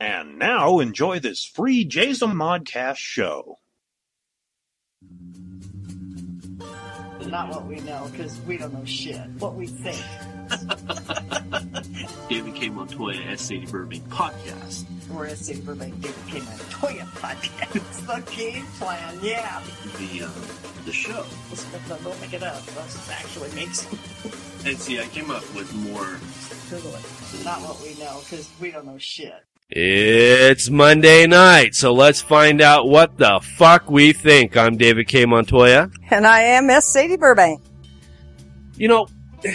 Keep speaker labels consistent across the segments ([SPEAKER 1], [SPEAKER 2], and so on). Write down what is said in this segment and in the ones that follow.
[SPEAKER 1] And now enjoy this free Jayzomon podcast show.
[SPEAKER 2] Not what we know, because we don't know shit. What we think.
[SPEAKER 3] David K. Montoya at Sadie Burbank podcast.
[SPEAKER 2] We're at Sadie Burbank David K. Montoya podcast. The game plan, yeah.
[SPEAKER 3] The uh, the show.
[SPEAKER 2] Let's, let's, don't make it up. Let's actually make some.
[SPEAKER 3] And see, I came up with more.
[SPEAKER 2] Google it. Not what we know, because we don't know shit.
[SPEAKER 4] It's Monday night, so let's find out what the fuck we think. I'm David K. Montoya.
[SPEAKER 2] And I am S. Sadie Burbank.
[SPEAKER 4] You know,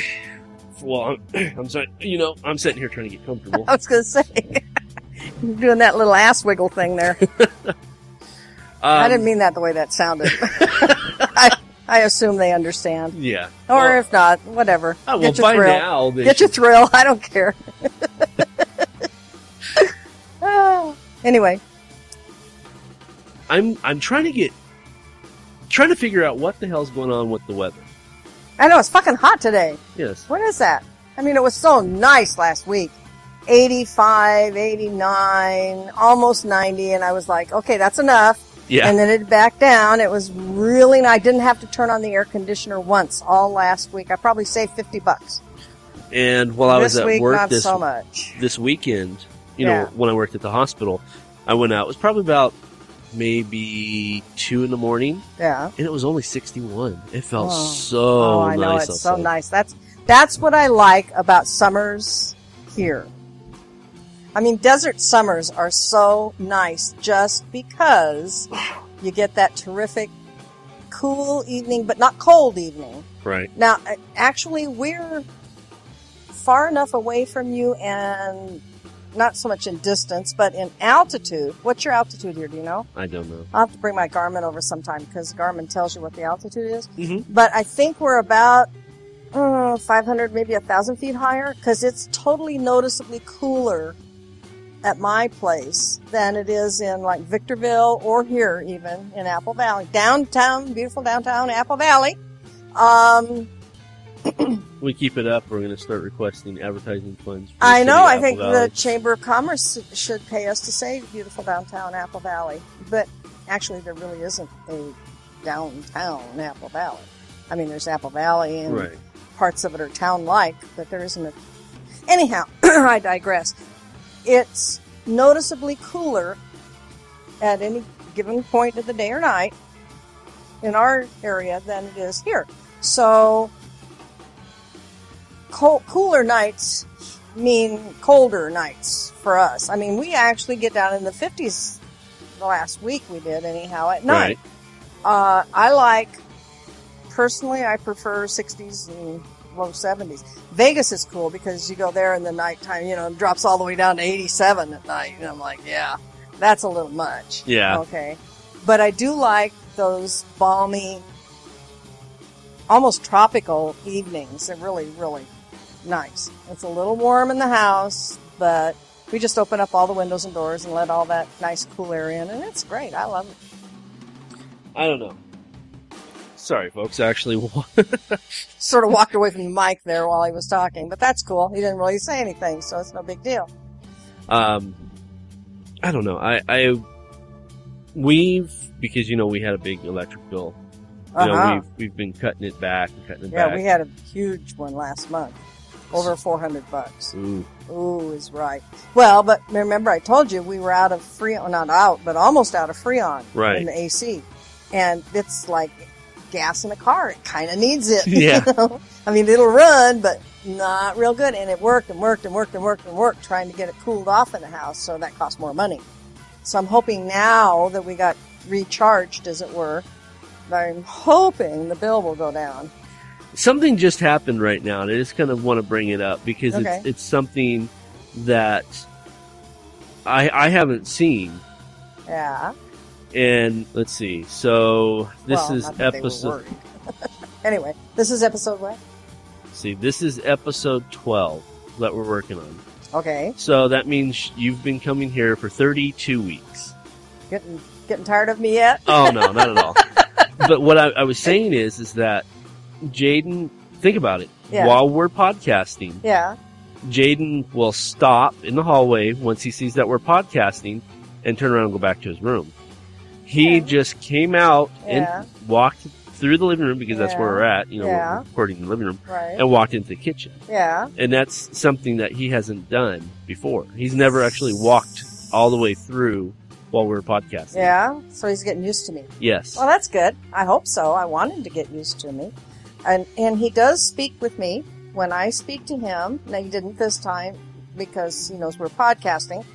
[SPEAKER 4] well, I'm, I'm sorry. You know, I'm sitting here trying to get comfortable.
[SPEAKER 2] I was going to say, you're doing that little ass wiggle thing there. I
[SPEAKER 4] Um,
[SPEAKER 2] didn't mean that the way that sounded. I, I assume they understand.
[SPEAKER 4] Yeah.
[SPEAKER 2] Or
[SPEAKER 4] Well,
[SPEAKER 2] if not, whatever.
[SPEAKER 4] oh, well,
[SPEAKER 2] Get your
[SPEAKER 4] by
[SPEAKER 2] thrill.
[SPEAKER 4] now,
[SPEAKER 2] Get your thrill. I don't care. Anyway,
[SPEAKER 4] I'm I'm trying to get trying to figure out what the hell's going on with the weather.
[SPEAKER 2] I know it's fucking hot today.
[SPEAKER 4] Yes.
[SPEAKER 2] What is that? I mean, it was so nice last week. 85, 89, almost 90. And I was like, okay, that's enough.
[SPEAKER 4] Yeah.
[SPEAKER 2] And then it backed down. It was really nice. I didn't have to turn on the air conditioner once all last week. I probably saved 50 bucks.
[SPEAKER 4] And while I was
[SPEAKER 2] this
[SPEAKER 4] at
[SPEAKER 2] week,
[SPEAKER 4] work
[SPEAKER 2] not
[SPEAKER 4] this
[SPEAKER 2] so much.
[SPEAKER 4] this weekend, you
[SPEAKER 2] Yeah.
[SPEAKER 4] know, when I worked at the hospital, I went out. It was probably about maybe two in the morning,
[SPEAKER 2] Yeah.
[SPEAKER 4] and it was only 61. It felt
[SPEAKER 2] Oh.
[SPEAKER 4] so
[SPEAKER 2] Oh, I know.
[SPEAKER 4] nice.
[SPEAKER 2] it's so nice. That's, that's what I like about summers here. I mean, desert summers are so nice just because you get that terrific cool evening, but not cold evening.
[SPEAKER 4] Right.
[SPEAKER 2] Now, actually, we're far enough away from you and not so much in distance, but in altitude. What's your altitude here? Do you know?
[SPEAKER 4] I don't know.
[SPEAKER 2] I'll have to bring my Garmin over sometime because Garmin tells you what the altitude is.
[SPEAKER 4] Mhm.
[SPEAKER 2] But I think we're about uh, 500, maybe a thousand feet higher because it's totally noticeably cooler at my place than it is in like Victorville or here even in Apple Valley. Downtown, beautiful downtown Apple Valley. Um,
[SPEAKER 4] We keep it up. We're going to start requesting advertising funds. for
[SPEAKER 2] I know. I think
[SPEAKER 4] Valley.
[SPEAKER 2] the Chamber of Commerce should pay us to say beautiful downtown Apple Valley. But actually, there really isn't a downtown Apple Valley. I mean, there's Apple Valley and
[SPEAKER 4] right.
[SPEAKER 2] parts of it are town-like, but there isn't a. Anyhow, I digress. It's noticeably cooler at any given point of the day or night in our area than it is here. So, cold, cooler nights mean colder nights for us. I mean, we actually get down in the 50s the last week we did, anyhow, at night. Uh, I like, personally, I prefer 60s and low 70s. Vegas is cool because you go there in the nighttime, you know, it drops all the way down to 87 at night. And I'm like, yeah, that's a little much.
[SPEAKER 4] Yeah.
[SPEAKER 2] Okay. But I do like those balmy, almost tropical evenings. They're really, really nice. It's a little warm in the house, but we just open up all the windows and doors and let all that nice cool air in, and it's great. I love it.
[SPEAKER 4] I don't know. Sorry, folks. Actually,
[SPEAKER 2] Sort of walked away from the mic there while he was talking, but that's cool. He didn't really say anything, so it's no big deal.
[SPEAKER 4] um, I don't know. I, I, we've because you know we had a big electric bill. You
[SPEAKER 2] Uh-huh.
[SPEAKER 4] know, we've we've been cutting it back and cutting it
[SPEAKER 2] yeah,
[SPEAKER 4] back.
[SPEAKER 2] Yeah, we had a huge one last month, over four hundred bucks.
[SPEAKER 4] Ooh,
[SPEAKER 2] Ooh, is right. Well, but remember I told you we were out of Freon, not out, but almost out of Freon
[SPEAKER 4] Right.
[SPEAKER 2] in the AC. And it's like gas in a car. It kind of needs it.
[SPEAKER 4] Yeah.
[SPEAKER 2] You know? I mean, it'll run, but not real good. And it worked and worked and worked and worked and worked trying to get it cooled off in the house. So that cost more money. So I'm hoping now that we got recharged, as it were, I'm hoping the bill will go down.
[SPEAKER 4] Something just happened right now, and I just kind of want to bring it up because
[SPEAKER 2] Okay.
[SPEAKER 4] it's it's something that I I haven't seen.
[SPEAKER 2] Yeah.
[SPEAKER 4] And let's see. So this
[SPEAKER 2] Well,
[SPEAKER 4] is
[SPEAKER 2] not that they were
[SPEAKER 4] episode.
[SPEAKER 2] anyway, this is episode what?
[SPEAKER 4] See, this is episode twelve that we're working on.
[SPEAKER 2] Okay.
[SPEAKER 4] So that means you've been coming here for thirty-two weeks.
[SPEAKER 2] Getting getting tired of me yet?
[SPEAKER 4] Oh no, not at all. but what I, I was saying is, is that Jaden, think about it.
[SPEAKER 2] Yeah.
[SPEAKER 4] While we're podcasting,
[SPEAKER 2] Yeah.
[SPEAKER 4] Jaden will stop in the hallway once he sees that we're podcasting and turn around and go back to his room. He
[SPEAKER 2] Yeah.
[SPEAKER 4] just came out and walked through the living room because that's where we're at, you know, we're recording in the living room,
[SPEAKER 2] Right.
[SPEAKER 4] and walked into the kitchen.
[SPEAKER 2] Yeah.
[SPEAKER 4] And that's something that he hasn't done before. He's never actually walked all the way through while we are podcasting.
[SPEAKER 2] Yeah. So he's getting used to me.
[SPEAKER 4] Yes.
[SPEAKER 2] Well, that's good. I hope so. I want him to get used to me. And and he does speak with me when I speak to him. Now he didn't this time because he knows we're podcasting,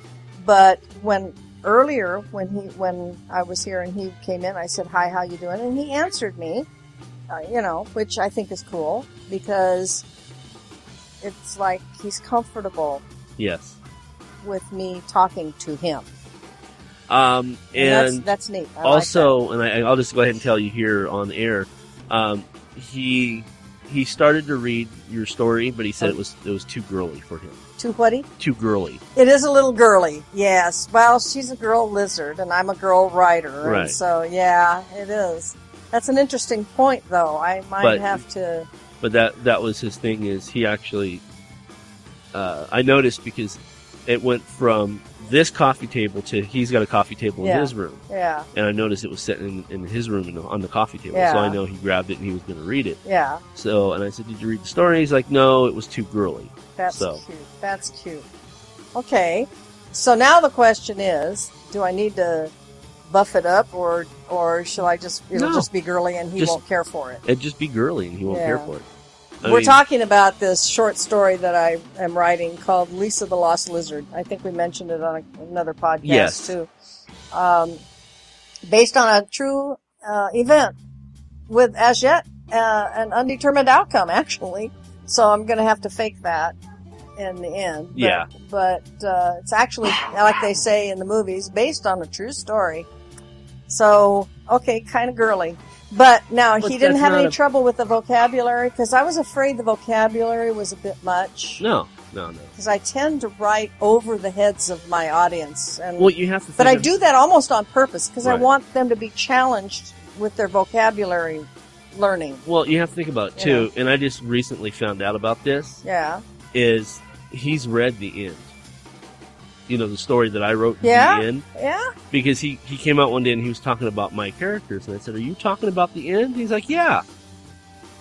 [SPEAKER 2] but when earlier when he when I was here and he came in, I said, "Hi, how you doing?" and he answered me. Uh, you know, which I think is cool because it's like he's comfortable
[SPEAKER 4] yes.
[SPEAKER 2] with me talking to him.
[SPEAKER 4] Um,
[SPEAKER 2] And, that's,
[SPEAKER 4] and
[SPEAKER 2] that's neat. I like
[SPEAKER 4] also, and I, I'll just go ahead and tell you here on air, um, he he started to read your story, but he said it was it was too girly for him.
[SPEAKER 2] Too to whatty?
[SPEAKER 4] Too girly.
[SPEAKER 2] It is a little girly, yes. Well, she's a girl lizard, and I'm a girl writer,
[SPEAKER 4] Right.
[SPEAKER 2] and so yeah, it is. That's an interesting point, though. I might
[SPEAKER 4] But-
[SPEAKER 2] have to.
[SPEAKER 4] But that that was his thing. Is he actually? Uh, I noticed because it went from this coffee table to he's got a coffee table
[SPEAKER 2] Yeah.
[SPEAKER 4] in his room,
[SPEAKER 2] Yeah,
[SPEAKER 4] and I noticed it was sitting in, in his room the, on the coffee table.
[SPEAKER 2] Yeah.
[SPEAKER 4] So I know he grabbed it and he was going to read it.
[SPEAKER 2] yeah.
[SPEAKER 4] So and I said, "Did you read the story?" He's like, "No, it was too girly."
[SPEAKER 2] That's
[SPEAKER 4] So.
[SPEAKER 2] cute. That's cute. Okay, so now the question is: Do I need to buff it up, or or shall I just it'll
[SPEAKER 4] No.
[SPEAKER 2] just be girly and he
[SPEAKER 4] Just-
[SPEAKER 2] won't care for it?
[SPEAKER 4] It'd just be girly and he won't care for it. I
[SPEAKER 2] We're
[SPEAKER 4] mean,
[SPEAKER 2] talking about this short story that I am writing called Lisa the Lost Lizard. I think we mentioned it on a, another podcast
[SPEAKER 4] Yes.
[SPEAKER 2] too. Um, based on a true uh, event with as yet uh, an undetermined outcome, actually. So I'm going to have to fake that in the end. But,
[SPEAKER 4] Yeah.
[SPEAKER 2] But uh, it's actually, like they say in the movies, based on a true story. So, okay, kind of girly. But now
[SPEAKER 4] But
[SPEAKER 2] he didn't have any
[SPEAKER 4] a-
[SPEAKER 2] trouble with the vocabulary because I was afraid the vocabulary was a bit much.
[SPEAKER 4] No, no, no.
[SPEAKER 2] Because I tend to write over the heads of my audience, and
[SPEAKER 4] Well, you have to.
[SPEAKER 2] but I do that almost on purpose because I want them to be challenged with their vocabulary learning.
[SPEAKER 4] Well, you have to think about it too. And I just recently found out about this.
[SPEAKER 2] Yeah,
[SPEAKER 4] Is he's read the end. You know the story that I wrote.
[SPEAKER 2] Yeah?
[SPEAKER 4] The end
[SPEAKER 2] yeah.
[SPEAKER 4] because he he came out one day and he was talking about my characters and I said, "Are you talking about the end?" He's like, "Yeah."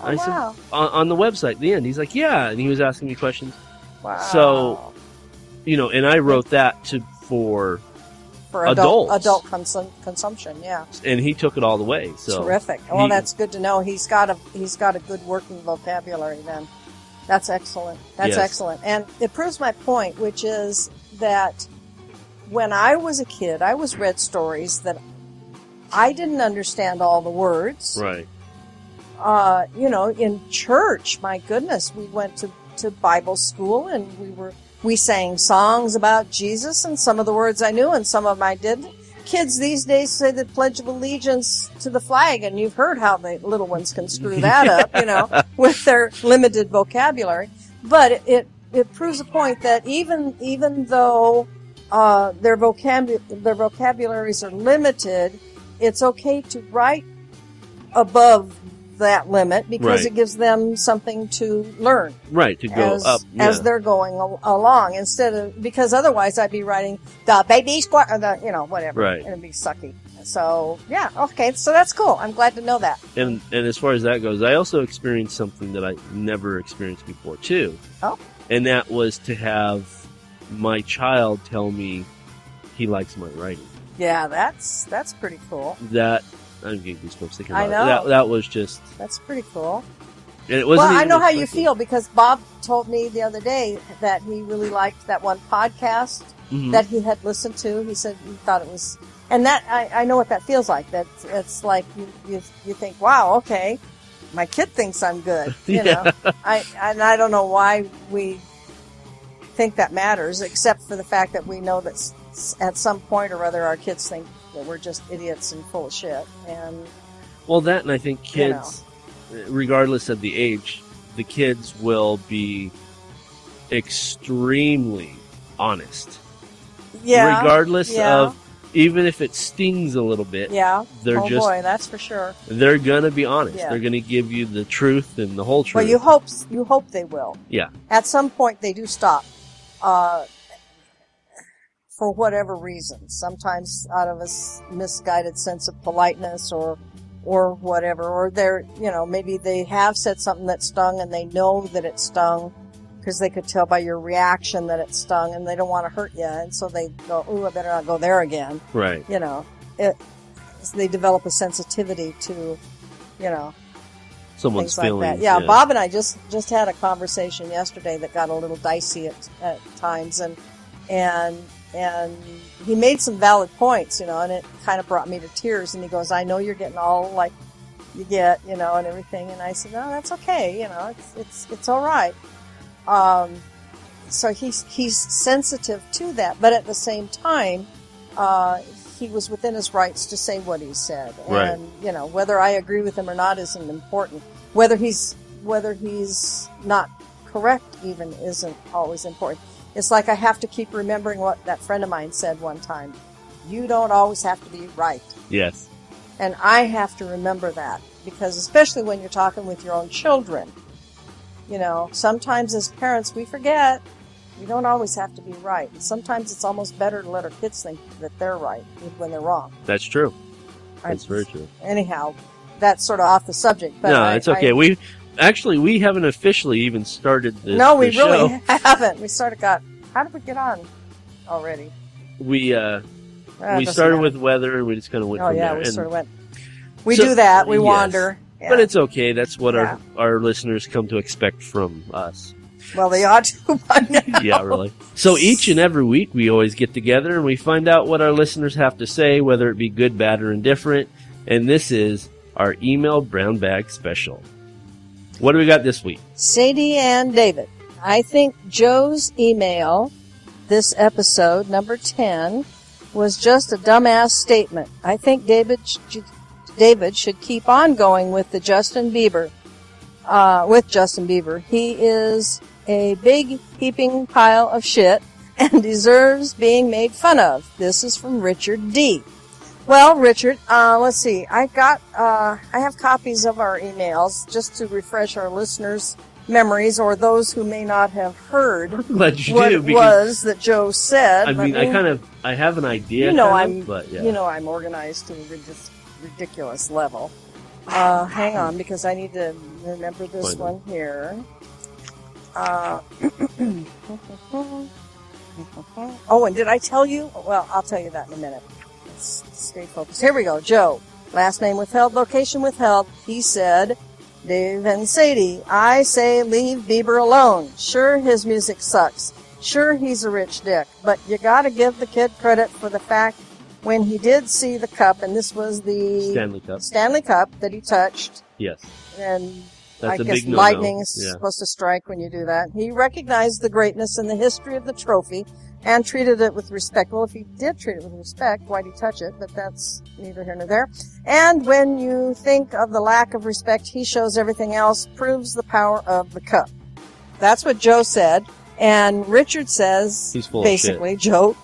[SPEAKER 2] Oh,
[SPEAKER 4] I said- On, on the website, the end. He's like, "Yeah," and he was asking me questions.
[SPEAKER 2] wow.
[SPEAKER 4] so- You know, and I wrote that to for,
[SPEAKER 2] for adult
[SPEAKER 4] adults.
[SPEAKER 2] adult consum- consumption, yeah,
[SPEAKER 4] and he took it all the way. So
[SPEAKER 2] terrific. Well,
[SPEAKER 4] he-
[SPEAKER 2] that's good to know. He's got a he's got a good working vocabulary. Then that's excellent. That's
[SPEAKER 4] Yes.
[SPEAKER 2] excellent, and it proves my point, which is that when I was a kid, I was read stories that I didn't understand all the words.
[SPEAKER 4] right,
[SPEAKER 2] uh, you know, in church, my goodness, we went to, to Bible school and we were, we sang songs about Jesus and some of the words I knew and some of them I didn't. Kids these days say the Pledge of Allegiance to the flag and you've heard how the little ones can screw that up, you know, with their limited vocabulary. But it, it, it proves a point that even, even though, uh, their vocab, their vocabularies are limited, it's okay to write above that limit because
[SPEAKER 4] Right.
[SPEAKER 2] it gives them something to learn
[SPEAKER 4] right to go
[SPEAKER 2] as,
[SPEAKER 4] up.
[SPEAKER 2] as they're going al- along instead of because otherwise I'd be writing the baby squat or the you know whatever
[SPEAKER 4] Right.
[SPEAKER 2] and it'd be sucky. So yeah, okay, so that's cool. I'm glad to know that.
[SPEAKER 4] And and as far as that goes, I also experienced something that I never experienced before too.
[SPEAKER 2] Oh.
[SPEAKER 4] And that was to have my child tell me he likes my writing.
[SPEAKER 2] Yeah, that's that's pretty cool.
[SPEAKER 4] That I'm getting goosebumps thinking
[SPEAKER 2] I
[SPEAKER 4] about it.
[SPEAKER 2] know.
[SPEAKER 4] That that was just.
[SPEAKER 2] That's pretty cool.
[SPEAKER 4] And it wasn't
[SPEAKER 2] well, I know how you feel because Bob told me the other day that he really liked that one podcast
[SPEAKER 4] Mhm.
[SPEAKER 2] that he had listened to. He said he thought it was, and that I, I know what that feels like. That it's like you, you you think, wow, okay, my kid thinks I'm good. You
[SPEAKER 4] Yeah.
[SPEAKER 2] know, I and I don't know why we think that matters, except for the fact that we know that at some point or other our kids think that we're just idiots and full of shit. And
[SPEAKER 4] Well, that and I think
[SPEAKER 2] You know.
[SPEAKER 4] kids, regardless of the age, the kids will be extremely honest.
[SPEAKER 2] yeah,
[SPEAKER 4] regardless
[SPEAKER 2] yeah.
[SPEAKER 4] of even if it stings a little bit,
[SPEAKER 2] Yeah.
[SPEAKER 4] they're
[SPEAKER 2] oh
[SPEAKER 4] just
[SPEAKER 2] boy, that's for sure.
[SPEAKER 4] they're gonna be honest.
[SPEAKER 2] Yeah.
[SPEAKER 4] They're gonna give you the truth and the whole truth.
[SPEAKER 2] Well, you hope you hope they will.
[SPEAKER 4] Yeah.
[SPEAKER 2] At some point, they do stop, uh, for whatever reason. Sometimes out of a misguided sense of politeness, or or whatever, or they're you know maybe they have said something that stung and they know that it stung because they could tell by your reaction that it stung and they don't want to hurt you, and so they go, "Ooh, I better not go there again."
[SPEAKER 4] right.
[SPEAKER 2] You know, it. They develop a sensitivity to, you know,
[SPEAKER 4] Someone's
[SPEAKER 2] things like
[SPEAKER 4] feelings.
[SPEAKER 2] that. Yeah, Bob and I just just had a conversation yesterday that got a little dicey at, at times, and and and he made some valid points, you know, and it kind of brought me to tears. And he goes, "I know you're getting all like you get, you know, and everything," and I said, "No, that's okay, you know, it's it's it's all right." Um, so he's he's sensitive to that, but at the same time, uh, he was within his rights to say what he said,
[SPEAKER 4] Right.
[SPEAKER 2] and you know whether I agree with him or not isn't important. Whether he's whether he's not correct even isn't always important. It's like I have to keep remembering what that friend of mine said one time. You don't always have to be right.
[SPEAKER 4] Yes.
[SPEAKER 2] And I have to remember that because especially when you're talking with your own children, you know, sometimes as parents we forget we don't always have to be right. And sometimes it's almost better to let our kids think that they're right when they're wrong.
[SPEAKER 4] That's true.
[SPEAKER 2] I-
[SPEAKER 4] That's very true.
[SPEAKER 2] Anyhow, that's sort of off the subject. But
[SPEAKER 4] no,
[SPEAKER 2] I-
[SPEAKER 4] it's okay.
[SPEAKER 2] I-
[SPEAKER 4] we actually we haven't officially even started this.
[SPEAKER 2] no, we
[SPEAKER 4] this
[SPEAKER 2] really
[SPEAKER 4] show.
[SPEAKER 2] haven't. We sort of got. How did we get on already?
[SPEAKER 4] We uh
[SPEAKER 2] Uh,
[SPEAKER 4] we started
[SPEAKER 2] matter.
[SPEAKER 4] with weather and we just kind of went
[SPEAKER 2] Oh
[SPEAKER 4] from
[SPEAKER 2] yeah,
[SPEAKER 4] there.
[SPEAKER 2] we
[SPEAKER 4] And-
[SPEAKER 2] sort of went. We
[SPEAKER 4] So-
[SPEAKER 2] do that. We
[SPEAKER 4] yes.
[SPEAKER 2] wander. Yeah.
[SPEAKER 4] But it's okay. That's what
[SPEAKER 2] Yeah.
[SPEAKER 4] our our listeners come to expect from us.
[SPEAKER 2] well, they ought to by now.
[SPEAKER 4] yeah, really. So each and every week we always get together and we find out what our listeners have to say, whether it be good, bad, or indifferent. And this is our email brown bag special. What do we got this week?
[SPEAKER 2] Sadie and David. I think Joe's email, this episode, number 10, was just a dumbass statement. I think David, David should keep on going with the Justin Bieber, uh, with Justin Bieber. He is a big heaping pile of shit and deserves being made fun of. This is from Richard D. Well, Richard, uh, let's see. I got, uh, I have copies of our emails just to refresh our listeners' memories or those who may not have heard
[SPEAKER 4] I'm glad you
[SPEAKER 2] what
[SPEAKER 4] do
[SPEAKER 2] it was that Joe said.
[SPEAKER 4] I mean I kind of I have an idea.
[SPEAKER 2] you know,
[SPEAKER 4] kind
[SPEAKER 2] I'm,
[SPEAKER 4] but yeah.
[SPEAKER 2] you know, I'm organized to a ridic- ridiculous level. Uh, hang on, because I need to remember this
[SPEAKER 4] Find
[SPEAKER 2] one here. Uh, oh, and did I tell you? Well, I'll tell you that in a minute. Let's stay focused. Here we go. Joe. Last name withheld, location withheld. He said, Dave and Sadie, I say leave Bieber alone. Sure, his music sucks. Sure, he's a rich dick. But you gotta give the kid credit for the fact when he did see the cup, and this was the
[SPEAKER 4] Stanley Cup.
[SPEAKER 2] Stanley Cup that he touched,
[SPEAKER 4] Yes.
[SPEAKER 2] and
[SPEAKER 4] That's
[SPEAKER 2] I
[SPEAKER 4] a
[SPEAKER 2] guess
[SPEAKER 4] big
[SPEAKER 2] lightning is
[SPEAKER 4] Yeah.
[SPEAKER 2] supposed to strike when you do that. He recognized the greatness and the history of the trophy and treated it with respect. Well, if he did treat it with respect, why'd he touch it? But that's neither here nor there. And when you think of the lack of respect he shows everything else, proves the power of the cup. That's what Joe said. And Richard says,
[SPEAKER 4] He's full
[SPEAKER 2] basically, Joe,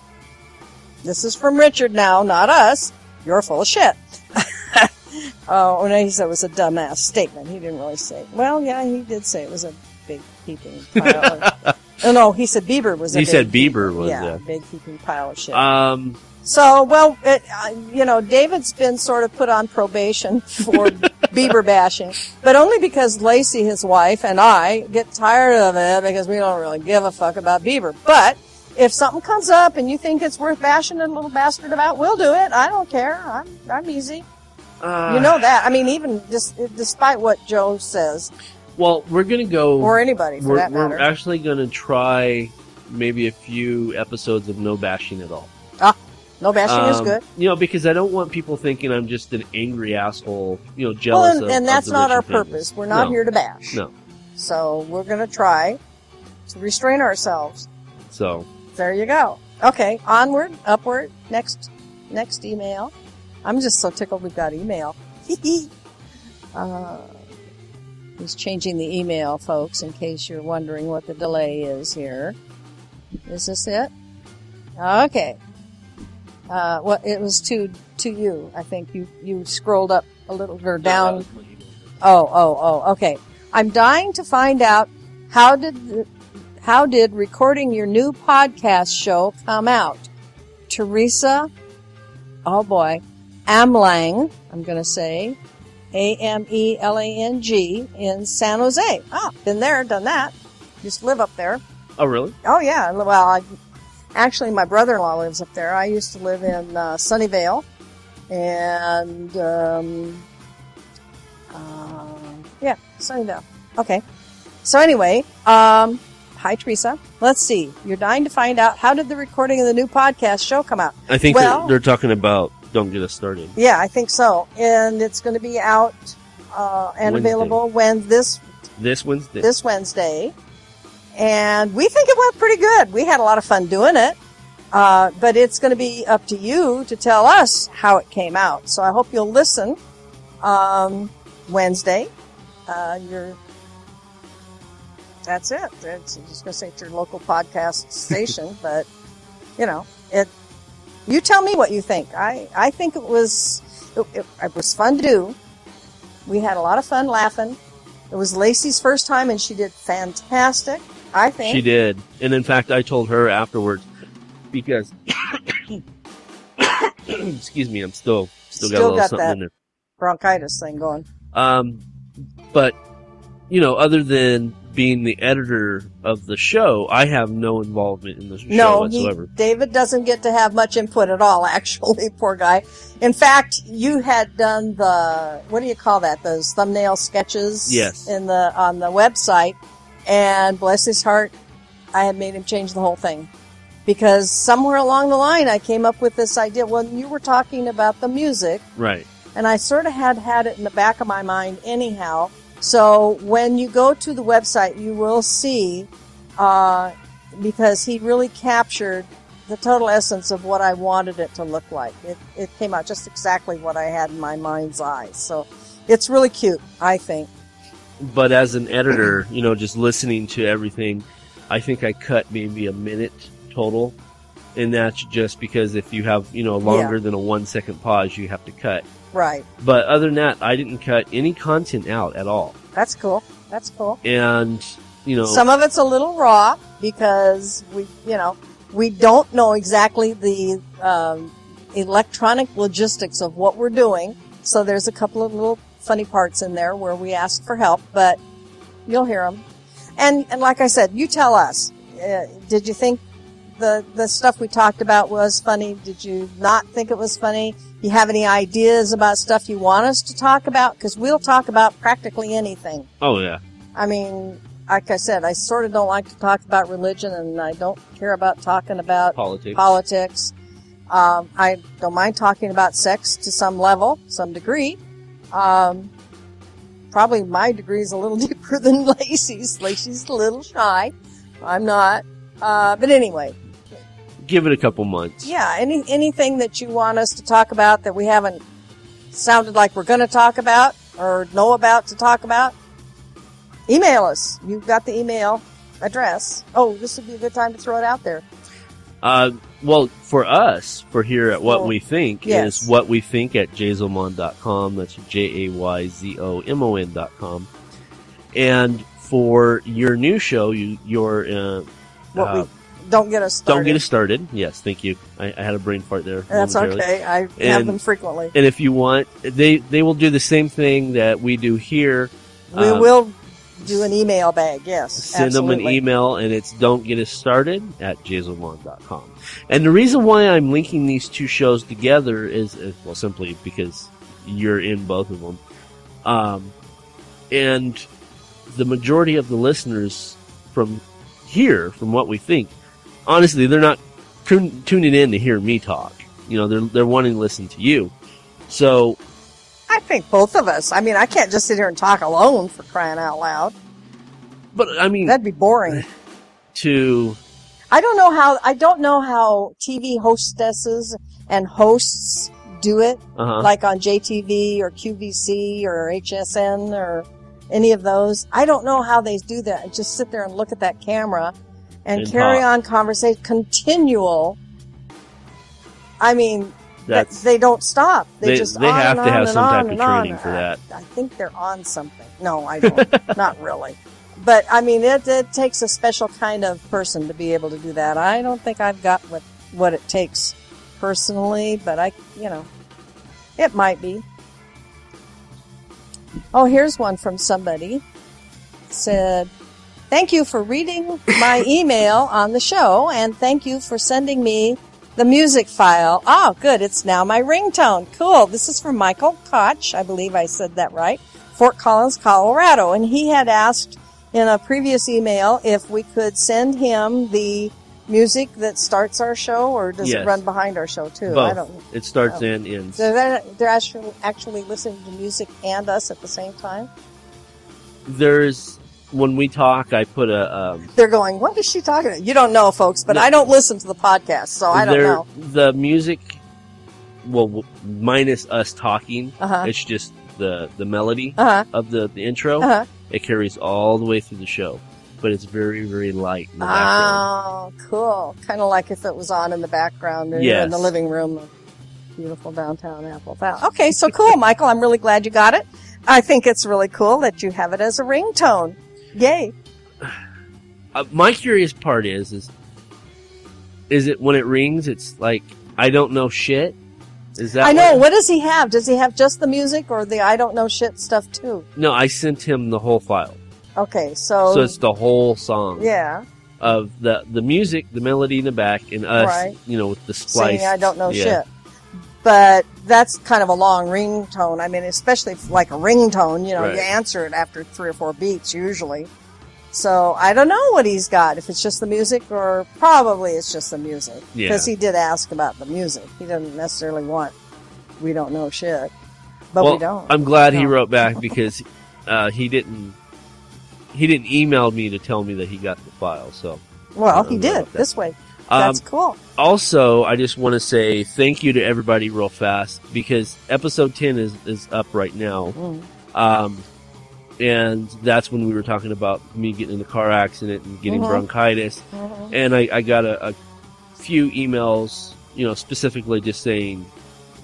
[SPEAKER 2] this is from Richard now, not us. You're full of shit. Oh, no, he said it was a dumbass statement. He didn't really say. Well, yeah, he did say it was a big heaping pile. of, oh no, he said Bieber was. A
[SPEAKER 4] He
[SPEAKER 2] big
[SPEAKER 4] said Bieber was,
[SPEAKER 2] yeah,
[SPEAKER 4] yeah.
[SPEAKER 2] big heaping pile of shit.
[SPEAKER 4] shit. Um
[SPEAKER 2] so, well, it, uh, you know, David's been sort of put on probation for Bieber bashing, but only because Lacey, his wife, and I get tired of it because we don't really give a fuck about Bieber. But if something comes up and you think it's worth bashing a little bastard about, we'll do it. I don't care. I'm I'm easy.
[SPEAKER 4] uh,
[SPEAKER 2] You know that. I mean, even just despite what Joe says,
[SPEAKER 4] Well, we're gonna go
[SPEAKER 2] or anybody for
[SPEAKER 4] we're,
[SPEAKER 2] that
[SPEAKER 4] we're
[SPEAKER 2] matter.
[SPEAKER 4] actually gonna try maybe a few episodes of no bashing at all.
[SPEAKER 2] Ah, no bashing is
[SPEAKER 4] Um,
[SPEAKER 2] good.
[SPEAKER 4] You know, because I don't want people thinking I'm just an angry asshole, you know,
[SPEAKER 2] Well,
[SPEAKER 4] jealous
[SPEAKER 2] and,
[SPEAKER 4] of
[SPEAKER 2] and that's not our purpose. We're not
[SPEAKER 4] No.
[SPEAKER 2] here to bash.
[SPEAKER 4] No.
[SPEAKER 2] So we're going to try to restrain ourselves.
[SPEAKER 4] So
[SPEAKER 2] There you go. Okay, onward, upward. Next, next email. I'm just so tickled we've got email. uh, he's changing the email, folks, in case you're wondering what the delay is here. Is this it? Okay. Uh, well, it was to to you. I think you you scrolled up a little or down. Oh, oh, oh. Okay. I'm dying to find out how did the, how did recording your new podcast show come out? Teresa, oh boy, Amlang. I'm going to say A M E L A N G in San Jose. Ah, been there, done that. Just live up there.
[SPEAKER 4] Oh, really?
[SPEAKER 2] Oh yeah. Well, I, actually, my brother-in-law lives up there. I used to live in uh, Sunnyvale, and um, uh, yeah, Sunnyvale. Okay. So anyway, um, hi Teresa. Let's see. You're dying to find out how did the recording of the new podcast show come out?
[SPEAKER 4] I think
[SPEAKER 2] Well-
[SPEAKER 4] they're, they're talking about Don't Get Us Started.
[SPEAKER 2] Yeah, I think so. And it's going to be out uh, and
[SPEAKER 4] Wednesday.
[SPEAKER 2] available when this
[SPEAKER 4] This Wednesday.
[SPEAKER 2] this Wednesday. And we think it went pretty good. We had a lot of fun doing it. Uh, but it's going to be up to you to tell us how it came out. So I hope you'll listen um, Wednesday. Uh, your that's it. It's, I'm just going to say it's your local podcast station, but you know it. You tell me what you think. I I think it was it, it, it was fun to do. We had a lot of fun laughing. It was Lacey's first time, and she did fantastic. I think
[SPEAKER 4] She did. And in fact, I told her afterwards because, excuse me, I'm still, still, got a little
[SPEAKER 2] got
[SPEAKER 4] something
[SPEAKER 2] that.
[SPEAKER 4] in there.
[SPEAKER 2] bronchitis thing going.
[SPEAKER 4] Um, but, you know, other than being the editor of the show, I have no involvement in the show
[SPEAKER 2] No, he. David doesn't get to have much input at all, actually, poor guy. In fact, you had done the, what do you call that? Those thumbnail sketches?
[SPEAKER 4] Yes.
[SPEAKER 2] In the, on the website. And bless his heart, I had made him change the whole thing. Because somewhere along the line, I came up with this idea. When you were talking about the music,
[SPEAKER 4] Right.
[SPEAKER 2] and I sort of had had it in the back of my mind anyhow. So when you go to the website, you will see, uh, because he really captured the total essence of what I wanted it to look like. It, it came out just exactly what I had in my mind's eye. So it's really cute, I think.
[SPEAKER 4] But as an editor, you know, just listening to everything, I think I cut maybe a minute total. And that's just because if you have, you know, longer than a one second pause, you have to cut.
[SPEAKER 2] Right.
[SPEAKER 4] But other than that, I didn't cut any content out at all.
[SPEAKER 2] That's cool. That's cool.
[SPEAKER 4] And, you know,
[SPEAKER 2] Some of it's a little raw because we, you know, we don't know exactly the um, electronic logistics of what we're doing. So there's a couple of little funny parts in there where we ask for help, but you'll hear them. And, and like I said, you tell us. Uh, did you think the the stuff we talked about was funny? Did you not think it was funny? You have any ideas about stuff you want us to talk about? Because we'll talk about practically anything.
[SPEAKER 4] oh yeah.
[SPEAKER 2] I mean, like I said, I sort of don't like to talk about religion, and I don't care about talking about
[SPEAKER 4] Politics.
[SPEAKER 2] politics. Um, I don't mind talking about sex to some level, some degree. Um, probably my degree is a little deeper than Lacey's. Lacey's a little shy. I'm not. Uh, but anyway,
[SPEAKER 4] Give it a couple months.
[SPEAKER 2] yeah, any anything that you want us to talk about that we haven't sounded like we're going to talk about or know about to talk about, email us. You've got the email address. Oh, this would be a good time to throw it out there.
[SPEAKER 4] Uh, well, for us, for here at What We Think,
[SPEAKER 2] yes.
[SPEAKER 4] is what we think at jayzomon.com. That's J A Y Z O M O N dot com. And for your new show, you, your, uh,
[SPEAKER 2] What
[SPEAKER 4] uh,
[SPEAKER 2] we don't get us started.
[SPEAKER 4] don't get us started. Yes, thank you. I, I had a brain fart there.
[SPEAKER 2] That's okay. I have
[SPEAKER 4] And-
[SPEAKER 2] them frequently.
[SPEAKER 4] And if you want, they, they will do the same thing that we do here.
[SPEAKER 2] We
[SPEAKER 4] um,
[SPEAKER 2] will do an email bag. Yes,
[SPEAKER 4] send them an email and it's don't get us started at jayzomon.com. And the reason why I'm linking these two shows together is, is well, simply because you're in both of them. Um, and the majority of the listeners from here, from what we think, honestly, they're not tun- tuning in to hear me talk. You know, they're, they're wanting to listen to you. So,
[SPEAKER 2] I think both of us. I mean, I can't just sit here and talk alone for crying out loud.
[SPEAKER 4] but I mean,
[SPEAKER 2] That'd be boring.
[SPEAKER 4] to,
[SPEAKER 2] I don't know how I don't know how TV hostesses and hosts do it,
[SPEAKER 4] uh
[SPEAKER 2] like on JTV or QVC or HSN or any of those. I don't know how they do that. Just sit there and look at that camera and,
[SPEAKER 4] And
[SPEAKER 2] carry
[SPEAKER 4] talk.
[SPEAKER 2] on conversation, continual. I mean,
[SPEAKER 4] That's
[SPEAKER 2] they don't stop. They,
[SPEAKER 4] they,
[SPEAKER 2] just
[SPEAKER 4] they
[SPEAKER 2] on
[SPEAKER 4] have
[SPEAKER 2] and
[SPEAKER 4] to
[SPEAKER 2] on
[SPEAKER 4] have
[SPEAKER 2] and
[SPEAKER 4] some
[SPEAKER 2] on
[SPEAKER 4] type of training for
[SPEAKER 2] I-
[SPEAKER 4] that.
[SPEAKER 2] I think they're on something. No, I don't. Not really. But I mean, it, it takes a special kind of person to be able to do that. I don't think I've got what what it takes personally, but I, you know, it might be. Oh, here's one from somebody. Said, "Thank you for reading my email on the show, and thank you for sending me the music file. Oh, good. It's now my ringtone. Cool. This is from Michael Koch. I believe I said that right. Fort Collins, Colorado. And he had asked in a previous email if we could send him the music that starts our show or does
[SPEAKER 4] Yes.
[SPEAKER 2] it run behind our show too? I
[SPEAKER 4] Both.
[SPEAKER 2] don't
[SPEAKER 4] It starts
[SPEAKER 2] Oh.
[SPEAKER 4] and ends.
[SPEAKER 2] they're, they're actually, actually listening to music and us at the same time?
[SPEAKER 4] There's when we talk, I put a um,
[SPEAKER 2] They're going, what is she talking about? You don't know, folks, but
[SPEAKER 4] No.
[SPEAKER 2] I don't listen to the podcast, so I don't
[SPEAKER 4] there-
[SPEAKER 2] know.
[SPEAKER 4] The music, well, w- minus us talking,
[SPEAKER 2] Uh-huh.
[SPEAKER 4] it's just the the melody
[SPEAKER 2] Uh-huh.
[SPEAKER 4] of the the intro.
[SPEAKER 2] Uh-huh.
[SPEAKER 4] It carries all the way through the show, but it's very very light in.
[SPEAKER 2] Oh, cool. Kind of like if it was on in the background or
[SPEAKER 4] Yes.
[SPEAKER 2] in the living room of beautiful downtown Apple Valley. Okay, so cool, Michael. I'm really glad you got it. I think it's really cool that you have it as a ringtone. Yay.
[SPEAKER 4] Uh, my curious part is is is it when it rings? It's like I don't know shit. Is that
[SPEAKER 2] I know.
[SPEAKER 4] what-
[SPEAKER 2] What does he have? Does he have just the music or the I don't know shit stuff too?
[SPEAKER 4] No, I sent him the whole file,
[SPEAKER 2] Okay, so,
[SPEAKER 4] so it's the whole song.
[SPEAKER 2] Yeah,
[SPEAKER 4] of the the music, the melody in the back, and us,
[SPEAKER 2] Right.
[SPEAKER 4] you know, with the splice.
[SPEAKER 2] singing I don't know
[SPEAKER 4] yeah.
[SPEAKER 2] shit. But that's kind of a long ringtone. I mean, especially like a ringtone, you know,
[SPEAKER 4] Right.
[SPEAKER 2] you answer it after three or four beats usually. So I don't know what he's got. If it's just the music, or probably it's just the music,
[SPEAKER 4] Yeah.
[SPEAKER 2] because he did ask about the music. He doesn't necessarily want. We don't know shit, but
[SPEAKER 4] well,
[SPEAKER 2] we don't.
[SPEAKER 4] I'm glad he wrote back because uh, he didn't he didn't email me to tell me that he got the file. So
[SPEAKER 2] well, he did this way.
[SPEAKER 4] Um,
[SPEAKER 2] That's cool.
[SPEAKER 4] also, I just want to say thank you to everybody real fast because episode ten is is up right now.
[SPEAKER 2] Mm.
[SPEAKER 4] Um, and that's when we were talking about me getting in the car accident and getting
[SPEAKER 2] Mhm.
[SPEAKER 4] bronchitis.
[SPEAKER 2] Mhm.
[SPEAKER 4] And I, I got a, a few emails, you know, specifically just saying,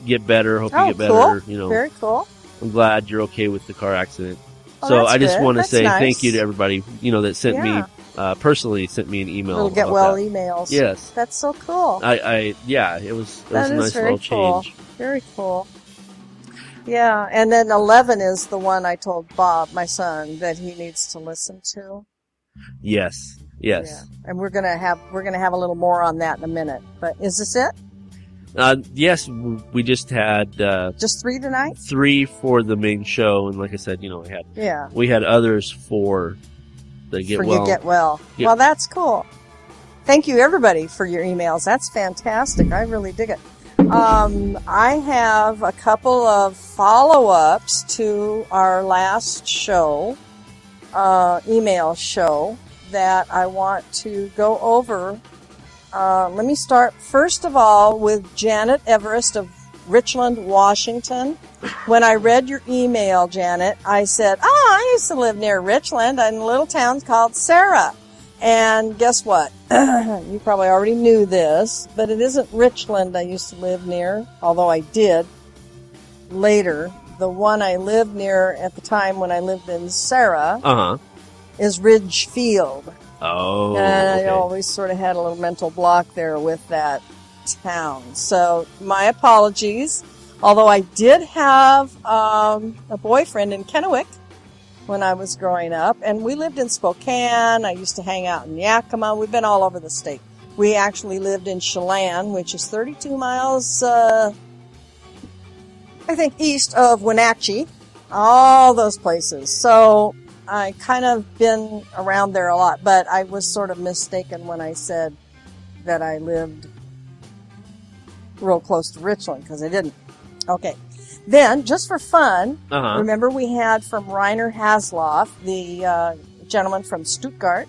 [SPEAKER 4] get better, hope
[SPEAKER 2] Oh,
[SPEAKER 4] you get better. You know,
[SPEAKER 2] Very cool.
[SPEAKER 4] I'm glad you're okay with the car accident.
[SPEAKER 2] Oh,
[SPEAKER 4] so I just want to say
[SPEAKER 2] nice.
[SPEAKER 4] thank you to everybody, you know, that sent
[SPEAKER 2] Yeah.
[SPEAKER 4] me, uh, personally sent me an email.
[SPEAKER 2] Little get well
[SPEAKER 4] that.
[SPEAKER 2] emails.
[SPEAKER 4] Yes.
[SPEAKER 2] That's so cool.
[SPEAKER 4] I, I, yeah, it was, it was a nice
[SPEAKER 2] very
[SPEAKER 4] little
[SPEAKER 2] cool.
[SPEAKER 4] change.
[SPEAKER 2] Very cool. Yeah, and then 11 is the one I told Bob, my son, that he needs to listen to.
[SPEAKER 4] Yes. Yes.
[SPEAKER 2] Yeah. And we're gonna have, we're gonna have a little more on that in a minute. But is this it?
[SPEAKER 4] Uh, yes, we just had, uh,
[SPEAKER 2] Just three tonight?
[SPEAKER 4] three for the main show. And like I said, you know, we had,
[SPEAKER 2] Yeah.
[SPEAKER 4] we had others for the get
[SPEAKER 2] for
[SPEAKER 4] well.
[SPEAKER 2] you get well. Well, that's cool. Thank you everybody for your emails. That's fantastic. I really dig it. Um, I have a couple of follow-ups to our last show, uh, email show that I want to go over. Uh, let me start first of all with Janet Everest of Richland, Washington. When I read your email, Janet, I said, "Oh, I used to live near Richland in a little town called Sara." And guess what? you probably already knew this, but it isn't Richland I used to live near, although I did later. The one I lived near at the time when I lived in Sara
[SPEAKER 4] Uh huh.
[SPEAKER 2] is Ridgefield.
[SPEAKER 4] Oh.
[SPEAKER 2] and I always sort of had a little mental block there with that town. So my apologies. Although I did have um, a boyfriend in Kennewick when I was growing up, and we lived in Spokane. I used to hang out in Yakima. We've been all over the state. We actually lived in Chelan, which is 32 miles, uh, I think, east of Wenatchee. All those places. So I kind of been around there a lot, but I was sort of mistaken when I said that I lived real close to Richland because I didn't. Okay. Then, just for fun,
[SPEAKER 4] Uh huh.
[SPEAKER 2] remember we had from Reiner Hasloff, the uh, gentleman from Stuttgart.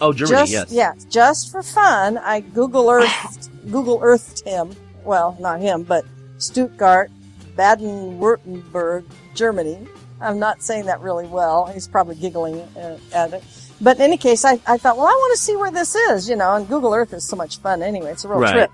[SPEAKER 4] Oh, Germany.
[SPEAKER 2] just,
[SPEAKER 4] yes.
[SPEAKER 2] Yeah, just for fun, I Google Earth, Google Earthed him. Well, not him, but Stuttgart, Baden-Württemberg, Germany. I'm not saying that really well. He's probably giggling uh, at it. But in any case, I, I thought, well, I want to see where this is, you know, and Google Earth is so much fun anyway. It's a real
[SPEAKER 4] Right.
[SPEAKER 2] trip.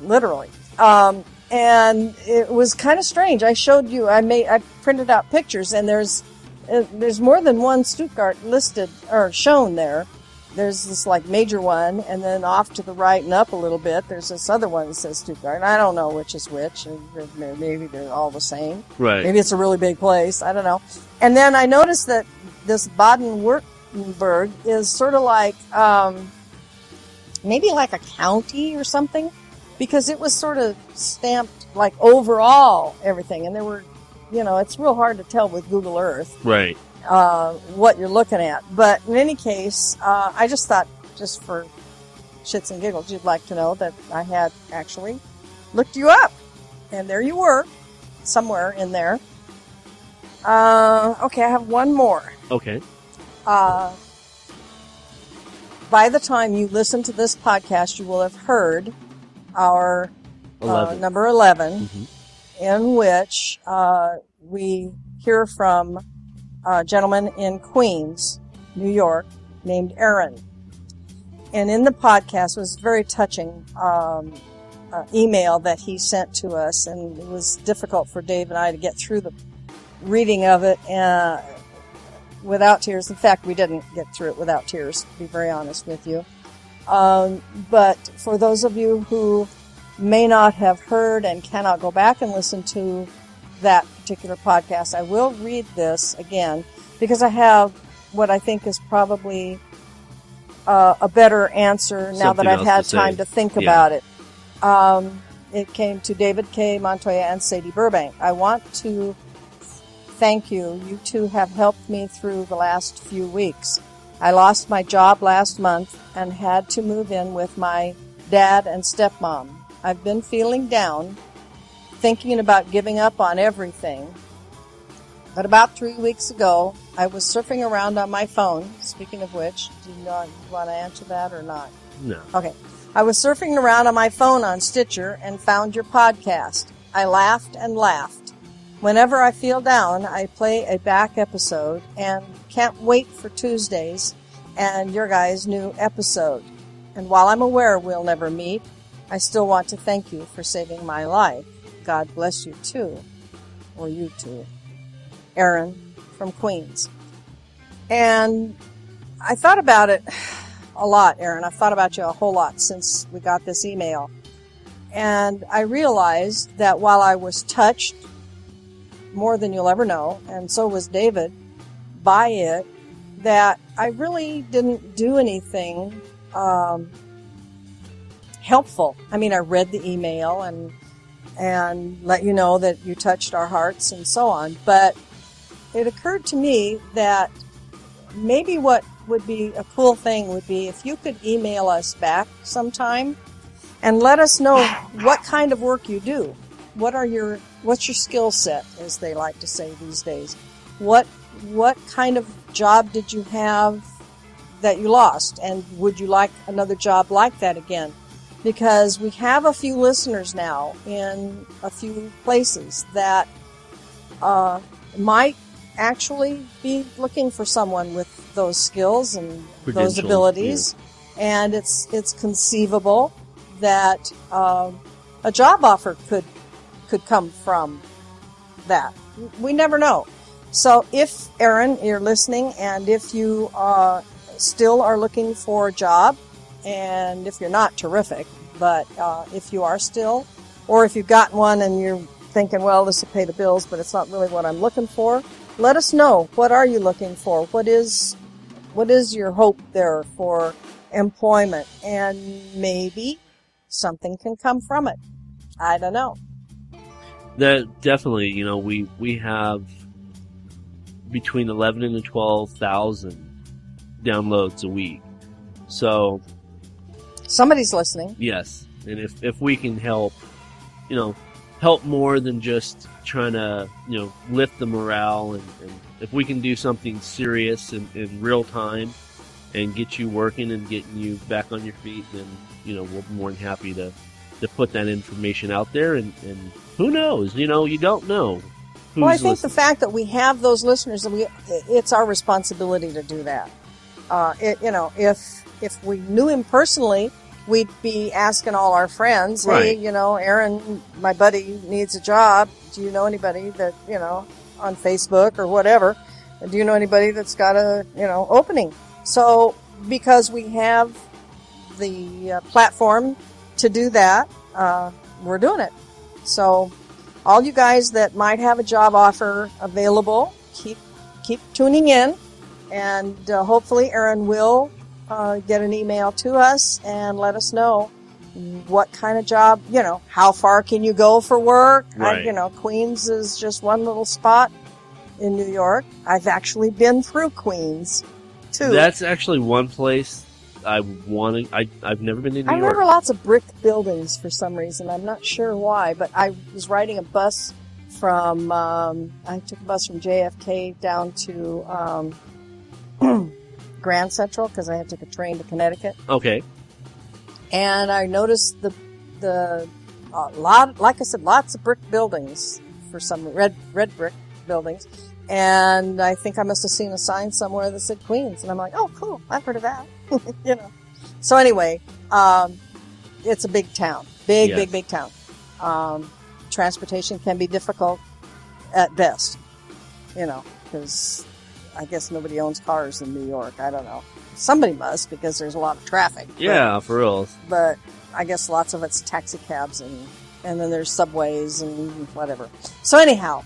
[SPEAKER 2] Literally. Um, and it was kind of strange. I showed you. I made. I printed out pictures, and there's uh, there's more than one Stuttgart listed or shown there. There's this like major one, and then off to the right and up a little bit, there's this other one that says Stuttgart. And I don't know which is which. Maybe they're all the same.
[SPEAKER 4] Right.
[SPEAKER 2] Maybe it's a really big place. I don't know. And then I noticed that this Baden-Württemberg is sort of like, um, maybe like a county or something, because it was sort of stamped like overall everything. And there were, you know, it's real hard to tell with Google Earth,
[SPEAKER 4] Right.
[SPEAKER 2] uh, what you're looking at. But in any case, uh, I just thought, just for shits and giggles, you'd like to know that I had actually looked you up. And there you were, somewhere in there. Uh, okay, I have one more.
[SPEAKER 4] Okay.
[SPEAKER 2] Uh, by the time you listen to this podcast, you will have heard our uh, number 11,
[SPEAKER 4] Mhm.
[SPEAKER 2] in which uh, we hear from a gentleman in Queens, New York, named Aaron. And in the podcast was very touching um, uh, email that he sent to us, and it was difficult for Dave and I to get through the reading of it uh, without tears. In fact, we didn't get through it without tears, to be very honest with you. Um, but for those of you who may not have heard and cannot go back and listen to that particular podcast, I will read this again because I have what I think is probably uh, a better answer now
[SPEAKER 4] Something
[SPEAKER 2] that I've had
[SPEAKER 4] to
[SPEAKER 2] time to think
[SPEAKER 4] Yeah.
[SPEAKER 2] about it. Um, it came to David K. Montoya and Sadie Burbank. I want to thank you. You two have helped me through the last few weeks. I lost my job last month and had to move in with my dad and stepmom. I've been feeling down, thinking about giving up on everything. But about three weeks ago, I was surfing around on my phone. Speaking of which, do you, know, you want to answer that or not?
[SPEAKER 4] No.
[SPEAKER 2] Okay. I was surfing around on my phone on Stitcher and found your podcast. I laughed and laughed. Whenever I feel down, I play a back episode and can't wait for Tuesdays and your guys' new episode. And while I'm aware we'll never meet, I still want to thank you for saving my life. God bless you too. Or you too. Aaron from Queens. And I thought about it a lot, Aaron. I've thought about you a whole lot since we got this email. And I realized that while I was touched more than you'll ever know, and so was David, by it, that I really didn't do anything um, helpful. I mean, I read the email and and let you know that you touched our hearts and so on. But it occurred to me that maybe what would be a cool thing would be if you could email us back sometime and let us know what kind of work you do. What are your what's your skill set as they like to say these days? What what kind of job did you have that you lost and would you like another job like that again? Because we have a few listeners now in a few places that uh, might actually be looking for someone with those skills and those abilities, and it's it's conceivable that um, a job offer could could come from that. We never know. So, if Aaron, you're listening, and if you uh, still are looking for a job, and if you're not, terrific. But uh, if you are still, or if you've gotten one and you're thinking, well, this will pay the bills, but it's not really what I'm looking for, let us know. What are you looking for? What is what is your hope there for employment? And maybe something can come from it. I don't know.
[SPEAKER 4] That definitely, you know, we we have between eleven and twelve thousand downloads a week. So
[SPEAKER 2] Somebody's listening.
[SPEAKER 4] yes, and if if we can help, you know, help more than just trying to you know lift the morale, and, and if we can do something serious in, in real time and get you working and getting you back on your feet, then you know we'll be more than happy to to put that information out there. And, and who knows? You know, you don't know. Who's
[SPEAKER 2] well, I think the fact that we have those listeners, we it's our responsibility to do that. Uh, it, you know, if if we knew him personally we'd be asking all our friends, hey,
[SPEAKER 4] Right.
[SPEAKER 2] you know, Aaron, my buddy needs a job. Do you know anybody that, you know, on Facebook or whatever? Do you know anybody that's got a, you know, opening? So because we have the uh, platform to do that, uh, we're doing it. So all you guys that might have a job offer available, keep keep tuning in, and uh, hopefully Aaron will uh, get an email to us and let us know what kind of job. You know, how far can you go for work? I, you know, Queens is just one little spot in New York. I've actually been through Queens too.
[SPEAKER 4] That's actually one place I want to. I I've never been to New
[SPEAKER 2] I
[SPEAKER 4] York.
[SPEAKER 2] remember lots of brick buildings for some reason. I'm not sure why, but I was riding a bus from, um, I took a bus from JFK down to um, Grand Central because I had to take a train to Connecticut.
[SPEAKER 4] Okay.
[SPEAKER 2] And I noticed the, the, a lot, like I said, lots of brick buildings for some red, red brick buildings. And I think I must have seen a sign somewhere that said Queens. And I'm like, oh, cool. I've heard of that. you know. So anyway, um, it's a big town. Big,
[SPEAKER 4] Yes.
[SPEAKER 2] big, big town. Um, transportation can be difficult at best. You know, because I guess nobody owns cars in New York. I don't know. Somebody must because there's a lot of traffic. But-
[SPEAKER 4] Yeah, for real.
[SPEAKER 2] but I guess lots of it's taxi cabs and and then there's subways and whatever. So anyhow,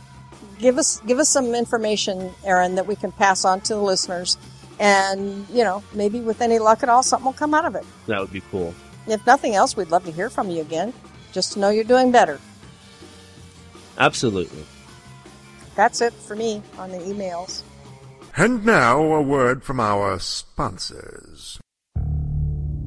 [SPEAKER 2] give us give us some information, Aaron, that we can pass on to the listeners, and you know maybe with any luck at all, something will come out of it.
[SPEAKER 4] That would be cool.
[SPEAKER 2] If nothing else, we'd love to hear from you again, just to know you're doing better.
[SPEAKER 4] Absolutely.
[SPEAKER 2] That's it for me on the emails.
[SPEAKER 5] And now a word from our sponsors.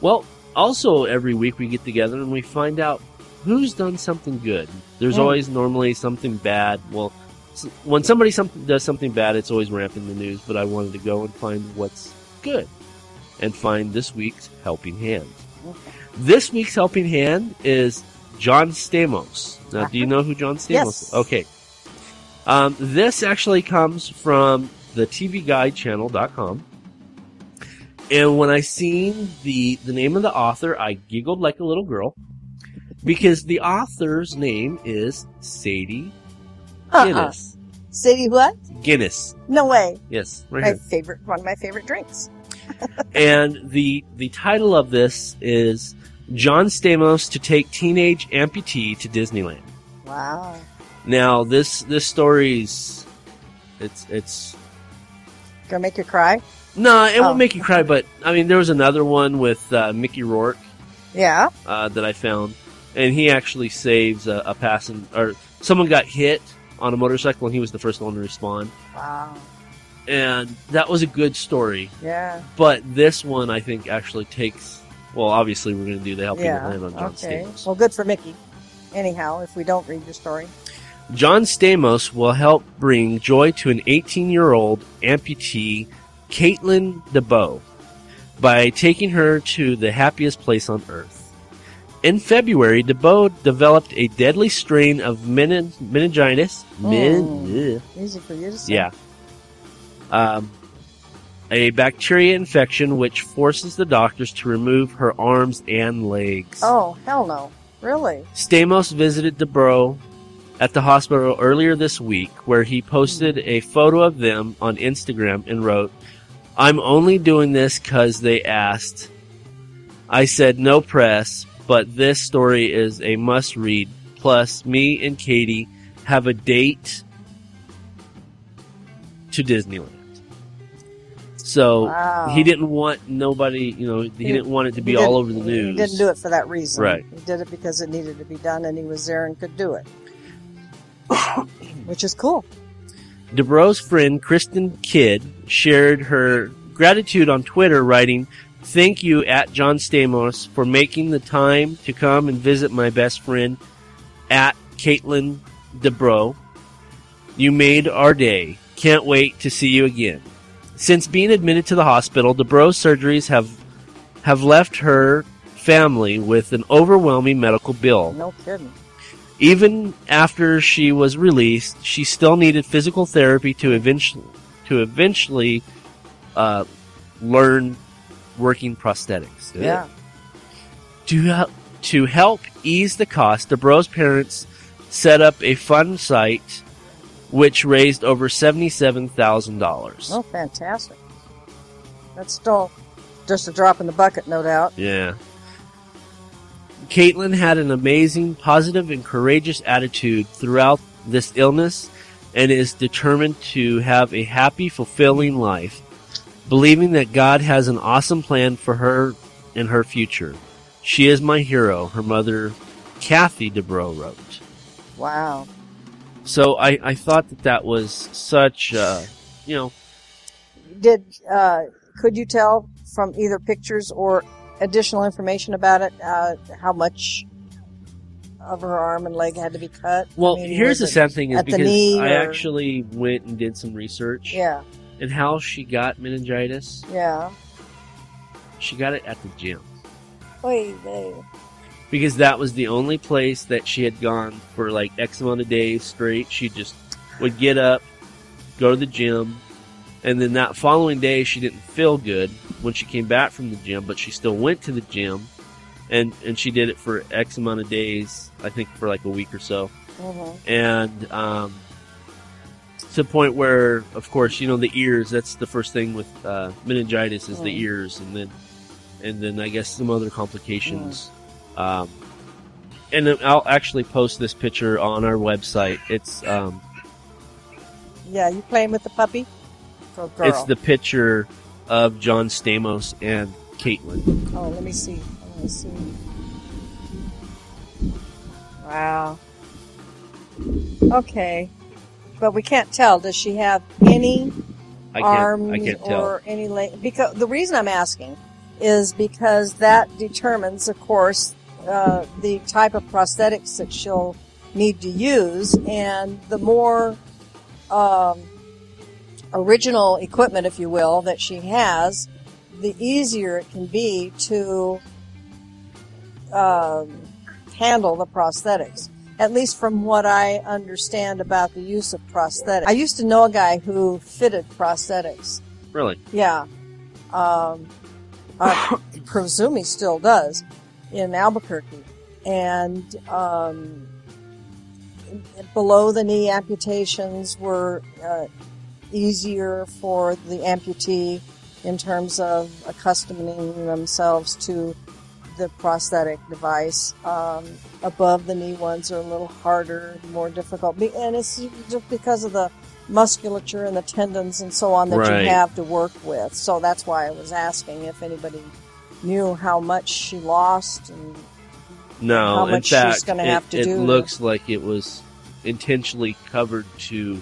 [SPEAKER 4] Well, also every week we get together and we find out who's done something good. There's
[SPEAKER 2] Mm.
[SPEAKER 4] always normally something bad. Well, when somebody some, does something bad, it's always ramping the news. But I wanted to go and find what's good and find this week's helping hand. This week's helping hand is John Stamos. Now, do you know who John Stamos
[SPEAKER 2] Yes.
[SPEAKER 4] is? Okay. Um, this actually comes from the TVGuideChannel.com. And when I seen the the name of the author, I giggled like a little girl because the author's name is Sadie
[SPEAKER 2] Uh-uh.
[SPEAKER 4] Guinness.
[SPEAKER 2] Sadie what?
[SPEAKER 4] Guinness,
[SPEAKER 2] No way.
[SPEAKER 4] yes, right
[SPEAKER 2] My
[SPEAKER 4] here.
[SPEAKER 2] favorite, one of my favorite drinks.
[SPEAKER 4] And the the title of this is John Stamos to take teenage amputee to Disneyland.
[SPEAKER 2] Wow.
[SPEAKER 4] Now this this story's it's it's
[SPEAKER 2] Gonna make you cry?
[SPEAKER 4] No, it
[SPEAKER 2] Oh.
[SPEAKER 4] won't make you cry, but I mean there was another one with uh, Mickey Rourke
[SPEAKER 2] Yeah.
[SPEAKER 4] uh, that I found, and he actually saves a, a passenger or someone got hit on a motorcycle, and he was the first one to respond,
[SPEAKER 2] Wow.
[SPEAKER 4] and that was a good story.
[SPEAKER 2] Yeah.
[SPEAKER 4] But this one, I think, actually takes. Well, obviously, we're going to do the helping
[SPEAKER 2] Yeah.
[SPEAKER 4] hand on John
[SPEAKER 2] Okay.
[SPEAKER 4] Stamos.
[SPEAKER 2] Well, good for Mickey. Anyhow, if we don't read your story.
[SPEAKER 4] John Stamos will help bring joy to an 18 year old amputee, Caitlin DeBro, by taking her to the happiest place on earth. In February, DeBro developed a deadly strain of menin- meningitis. Min- ugh.
[SPEAKER 2] Easy for you to say.
[SPEAKER 4] yeah. Um, a bacteria infection which forces the doctors to remove her arms and legs.
[SPEAKER 2] Oh, hell no. Really?
[SPEAKER 4] Stamos visited DeBro at the hospital earlier this week, where he posted a photo of them on Instagram and wrote, I'm only doing this because they asked. I said no press, but this story is a must read. Plus, me and Katie have a date to Disneyland. So
[SPEAKER 2] Wow.
[SPEAKER 4] he didn't want nobody, you know, he,
[SPEAKER 2] He-
[SPEAKER 4] didn't want it to be all over the news.
[SPEAKER 2] He didn't do it for that reason.
[SPEAKER 4] Right.
[SPEAKER 2] He did it because it needed to be done and he was there and could do it. Which is cool.
[SPEAKER 4] DeBro's friend Kristen Kidd shared her gratitude on Twitter, writing, Thank you at John Stamos for making the time to come and visit my best friend at Caitlin DeBro. You made our day. Can't wait to see you again. Since being admitted to the hospital, DeBro's surgeries have have left her family with an overwhelming medical bill.
[SPEAKER 2] No kidding.
[SPEAKER 4] Even after she was released, she still needed physical therapy to eventually to eventually uh, learn working prosthetics.
[SPEAKER 2] Yeah.
[SPEAKER 4] To help to help ease the cost, DeBro's parents set up a fund site which raised over seventy-seven thousand dollars.
[SPEAKER 2] Oh, fantastic. That's still just a drop in the bucket, no doubt.
[SPEAKER 4] Yeah. Caitlin had an amazing, positive, and courageous attitude throughout this illness and is determined to have a happy, fulfilling life, believing that God has an awesome plan for her and her future. She is my hero, her mother, Kathy DeBro, wrote.
[SPEAKER 2] Wow.
[SPEAKER 4] So I, I thought that that was such, uh, you know,
[SPEAKER 2] Did uh, could you tell from either pictures or additional information about it uh, how much of her arm and leg had to be cut?
[SPEAKER 4] well,
[SPEAKER 2] I mean,
[SPEAKER 4] here's the sad thing is because I
[SPEAKER 2] or-
[SPEAKER 4] actually went and did some research.
[SPEAKER 2] Yeah,
[SPEAKER 4] and how she got meningitis.
[SPEAKER 2] yeah.
[SPEAKER 4] She got it at the gym
[SPEAKER 2] Oy vey.
[SPEAKER 4] because that was the only place that she had gone for like X amount of days straight. She just would get up, go to the gym, and then that following day she didn't feel good when she came back from the gym, but she still went to the gym, and and she did it for X amount of days. I think for like a week or so.
[SPEAKER 2] Mhm.
[SPEAKER 4] and um, to the point where, of course, you know the ears. That's the first thing with uh, meningitis is the
[SPEAKER 2] Mm.
[SPEAKER 4] ears, and then and then I guess some other complications. Um, and I'll actually post this picture on our website. It's um,
[SPEAKER 2] Yeah, you playing with the puppy?
[SPEAKER 4] It's the picture of John Stamos and Caitlin.
[SPEAKER 2] Oh, let me see. Let me see. Wow. Okay. But we can't tell. Does she have any
[SPEAKER 4] I
[SPEAKER 2] arms
[SPEAKER 4] I can't tell.
[SPEAKER 2] or any leg? Because the reason I'm asking is because that determines, of course, uh, the type of prosthetics that she'll need to use, and the more um, original equipment, if you will, that she has, the easier it can be to um, handle the prosthetics. At least from what I understand about the use of prosthetics. I used to know a guy who fitted prosthetics.
[SPEAKER 4] Really?
[SPEAKER 2] Yeah. Um, I presume he still does in Albuquerque. And um, below the knee amputations were uh, easier for the amputee in terms of accustoming themselves to the prosthetic device. Um, above the knee ones are a little harder, more difficult, and it's just because of the musculature and the tendons and so on that
[SPEAKER 4] Right.
[SPEAKER 2] you have to work with. So that's why I was asking if anybody knew how much she lost and
[SPEAKER 4] No,
[SPEAKER 2] How
[SPEAKER 4] in
[SPEAKER 2] much she's
[SPEAKER 4] fact,
[SPEAKER 2] gonna
[SPEAKER 4] it,
[SPEAKER 2] have to
[SPEAKER 4] it
[SPEAKER 2] do to-
[SPEAKER 4] looks like it was intentionally covered to,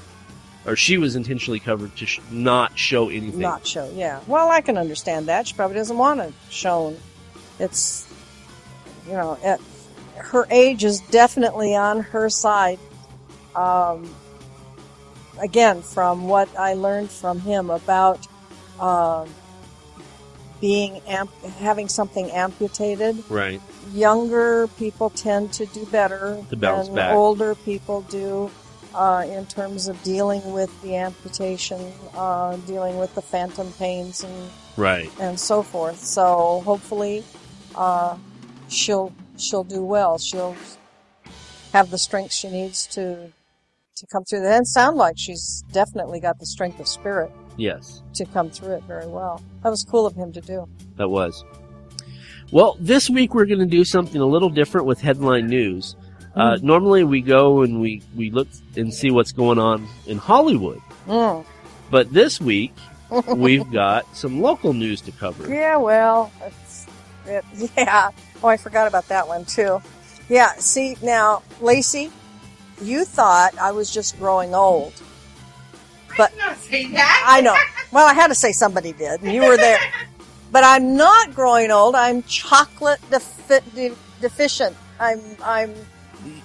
[SPEAKER 4] or she was intentionally covered to sh- not show anything.
[SPEAKER 2] not show. Yeah. Well, I can understand that. She probably doesn't want it shown. It's, you know, her age is definitely on her side. Um, again, from what I learned from him about um, being amp- having something amputated,
[SPEAKER 4] Right.
[SPEAKER 2] younger people tend to do better
[SPEAKER 4] To
[SPEAKER 2] than
[SPEAKER 4] back.
[SPEAKER 2] older people do uh, in terms of dealing with the amputation, uh, dealing with the phantom pains and,
[SPEAKER 4] Right.
[SPEAKER 2] and so forth. So hopefully, uh, she'll she'll do well. She'll have the strength she needs to to come through that. And sound like she's definitely got the strength of spirit
[SPEAKER 4] Yes,
[SPEAKER 2] to come through it very well. That was cool of him to do.
[SPEAKER 4] that was. Well, this week we're going to do something a little different with headline news. Uh,
[SPEAKER 2] Mm.
[SPEAKER 4] normally we go and we, we look and see what's going on in Hollywood.
[SPEAKER 2] Mm.
[SPEAKER 4] But this week, we've got some local news to cover.
[SPEAKER 2] Yeah, well, it, yeah. Oh, I forgot about that one too. Yeah, see, now, Lacey, you thought I was just growing old. But I know. Well, I had to say somebody did, and you were there. But I'm not growing old. I'm chocolate defi- de- deficient. I'm I'm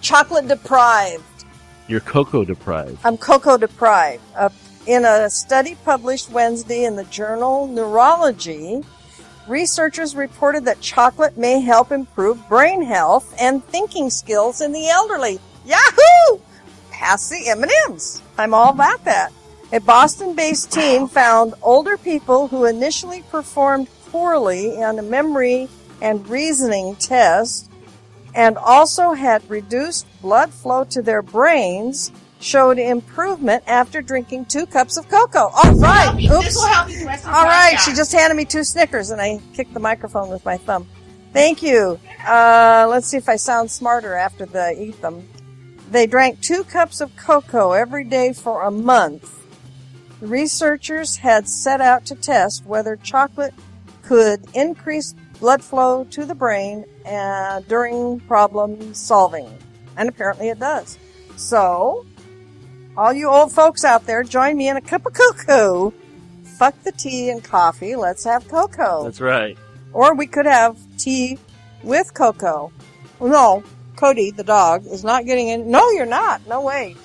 [SPEAKER 2] chocolate deprived.
[SPEAKER 4] You're cocoa deprived.
[SPEAKER 2] I'm cocoa deprived. Uh, in a study published Wednesday in the journal Neurology, researchers reported that chocolate may help improve brain health and thinking skills in the elderly. Yahoo! Pass the M&Ms. I'm all about that. A Boston-based team found older people who initially performed poorly on a memory and reasoning test and also had reduced blood flow to their brains showed improvement after drinking two cups of cocoa. All right. Oops.
[SPEAKER 6] will help the rest of
[SPEAKER 2] All right. She just handed me two Snickers and I kicked the microphone with my thumb. Thank you. Uh, let's see if I sound smarter after the eat them. They drank two cups of cocoa every day for a month. The researchers had set out to test whether chocolate could increase blood flow to the brain uh, during problem solving. And apparently it does. So, all you old folks out there, join me in a cup of cocoa. Fuck the tea and coffee. Let's have cocoa.
[SPEAKER 4] That's right.
[SPEAKER 2] Or we could have tea with cocoa. Well, no, Cody, the dog, is not getting in. No, you're not. No way.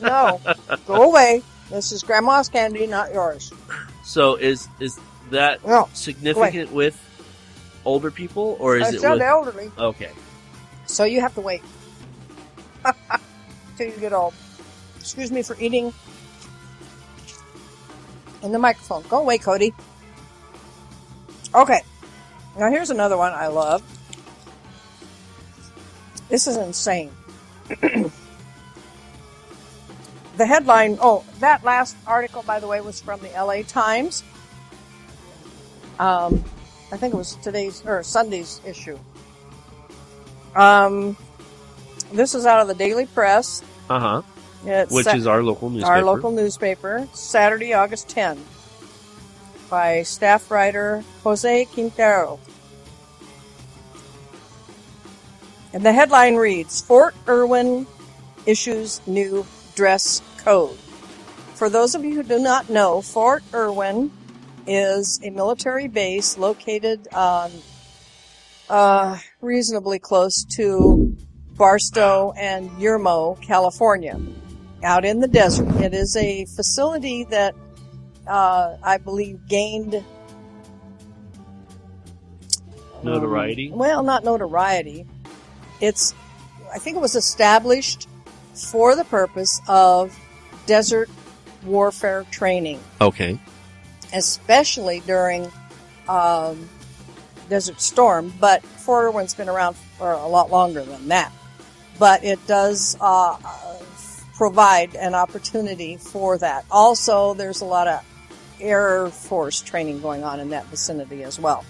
[SPEAKER 2] No. Go away. This is Grandma's candy, not yours.
[SPEAKER 4] So is is that
[SPEAKER 2] No.
[SPEAKER 4] significant with older people, or is
[SPEAKER 2] I
[SPEAKER 4] it with?
[SPEAKER 2] elderly.
[SPEAKER 4] Okay.
[SPEAKER 2] So you have to wait till you get old. Excuse me for eating in the microphone. Go away, Cody. Okay. Now here's another one I love. This is insane. the headline, oh, that last article, by the way, was from the LA Times. Um, I think it was today's or Sunday's issue. Um, this is out of the Daily Press.
[SPEAKER 4] Uh huh.
[SPEAKER 2] It's
[SPEAKER 4] Which
[SPEAKER 2] Sa-
[SPEAKER 4] is our local newspaper.
[SPEAKER 2] our local newspaper, Saturday, August 10, by staff writer Jose Quintero. And the headline reads Fort Irwin issues new dress code. For those of you who do not know, Fort Irwin is a military base located um, uh, reasonably close to Barstow and Yermo, California, out in the desert. It is a facility that uh, I believe gained
[SPEAKER 4] Notoriety.
[SPEAKER 2] well, not notoriety. It's, I think it was established for the purpose of desert warfare training,
[SPEAKER 4] Okay.
[SPEAKER 2] especially during um, Desert Storm. But Fort Irwin's been around for a lot longer than that. But it does uh, provide an opportunity for that. Also, there's a lot of Air Force training going on in that vicinity as well.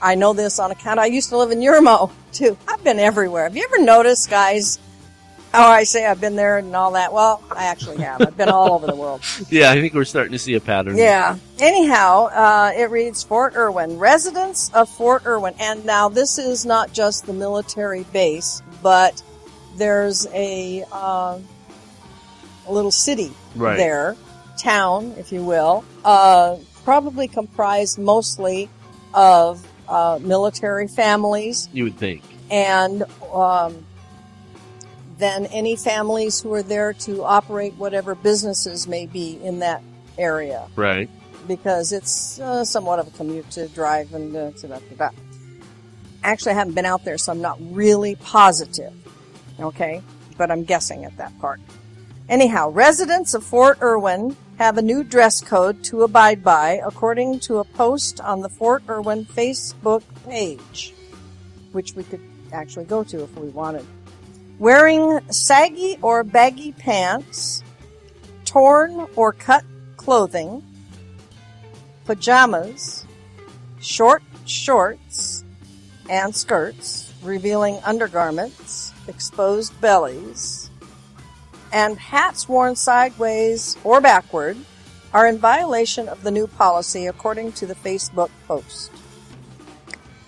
[SPEAKER 2] I know this on account. I used to live in Yermo too. I've been everywhere. Have you ever noticed, guys? How I say I've been there and all that? Well, I actually have. I've been all over the world.
[SPEAKER 4] Yeah, I think we're starting to see a pattern.
[SPEAKER 2] Yeah. Anyhow, uh, it reads Fort Irwin, residents of Fort Irwin, and now this is not just the military base, but there's a, uh, a little city
[SPEAKER 4] Right.
[SPEAKER 2] there, town, if you will, uh, probably comprised mostly of uh, military families
[SPEAKER 4] You would think.
[SPEAKER 2] and um, then any families who are there to operate whatever businesses may be in that area
[SPEAKER 4] Right.
[SPEAKER 2] because it's uh, somewhat of a commute to drive and uh, to da, da. Actually, I haven't been out there, so I'm not really positive. Okay, but I'm guessing at that part. Anyhow, residents of Fort Irwin have a new dress code to abide by, according to a post on the Fort Irwin Facebook page, which we could actually go to if we wanted. Wearing saggy or baggy pants, torn or cut clothing, pajamas, short shorts and skirts revealing undergarments, exposed bellies, and hats worn sideways or backward are in violation of the new policy according to the Facebook post.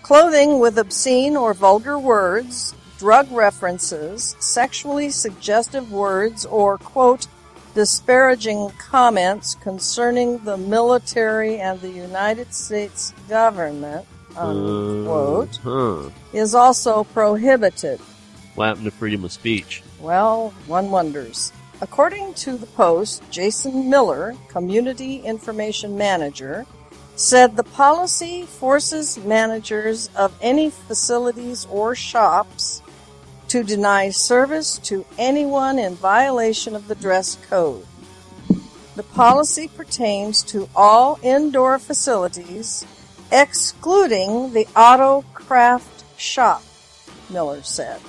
[SPEAKER 2] Clothing with obscene or vulgar words, drug references, sexually suggestive words, or quote, disparaging comments concerning the military and the United States government, unquote,
[SPEAKER 4] Uh, huh.
[SPEAKER 2] is also prohibited.
[SPEAKER 4] What happened to freedom of speech?
[SPEAKER 2] Well, one wonders. According to the Post, Jason Miller, Community Information Manager, said the policy forces managers of any facilities or shops to deny service to anyone in violation of the dress code. The policy pertains to all indoor facilities, excluding the auto craft shop, Miller said.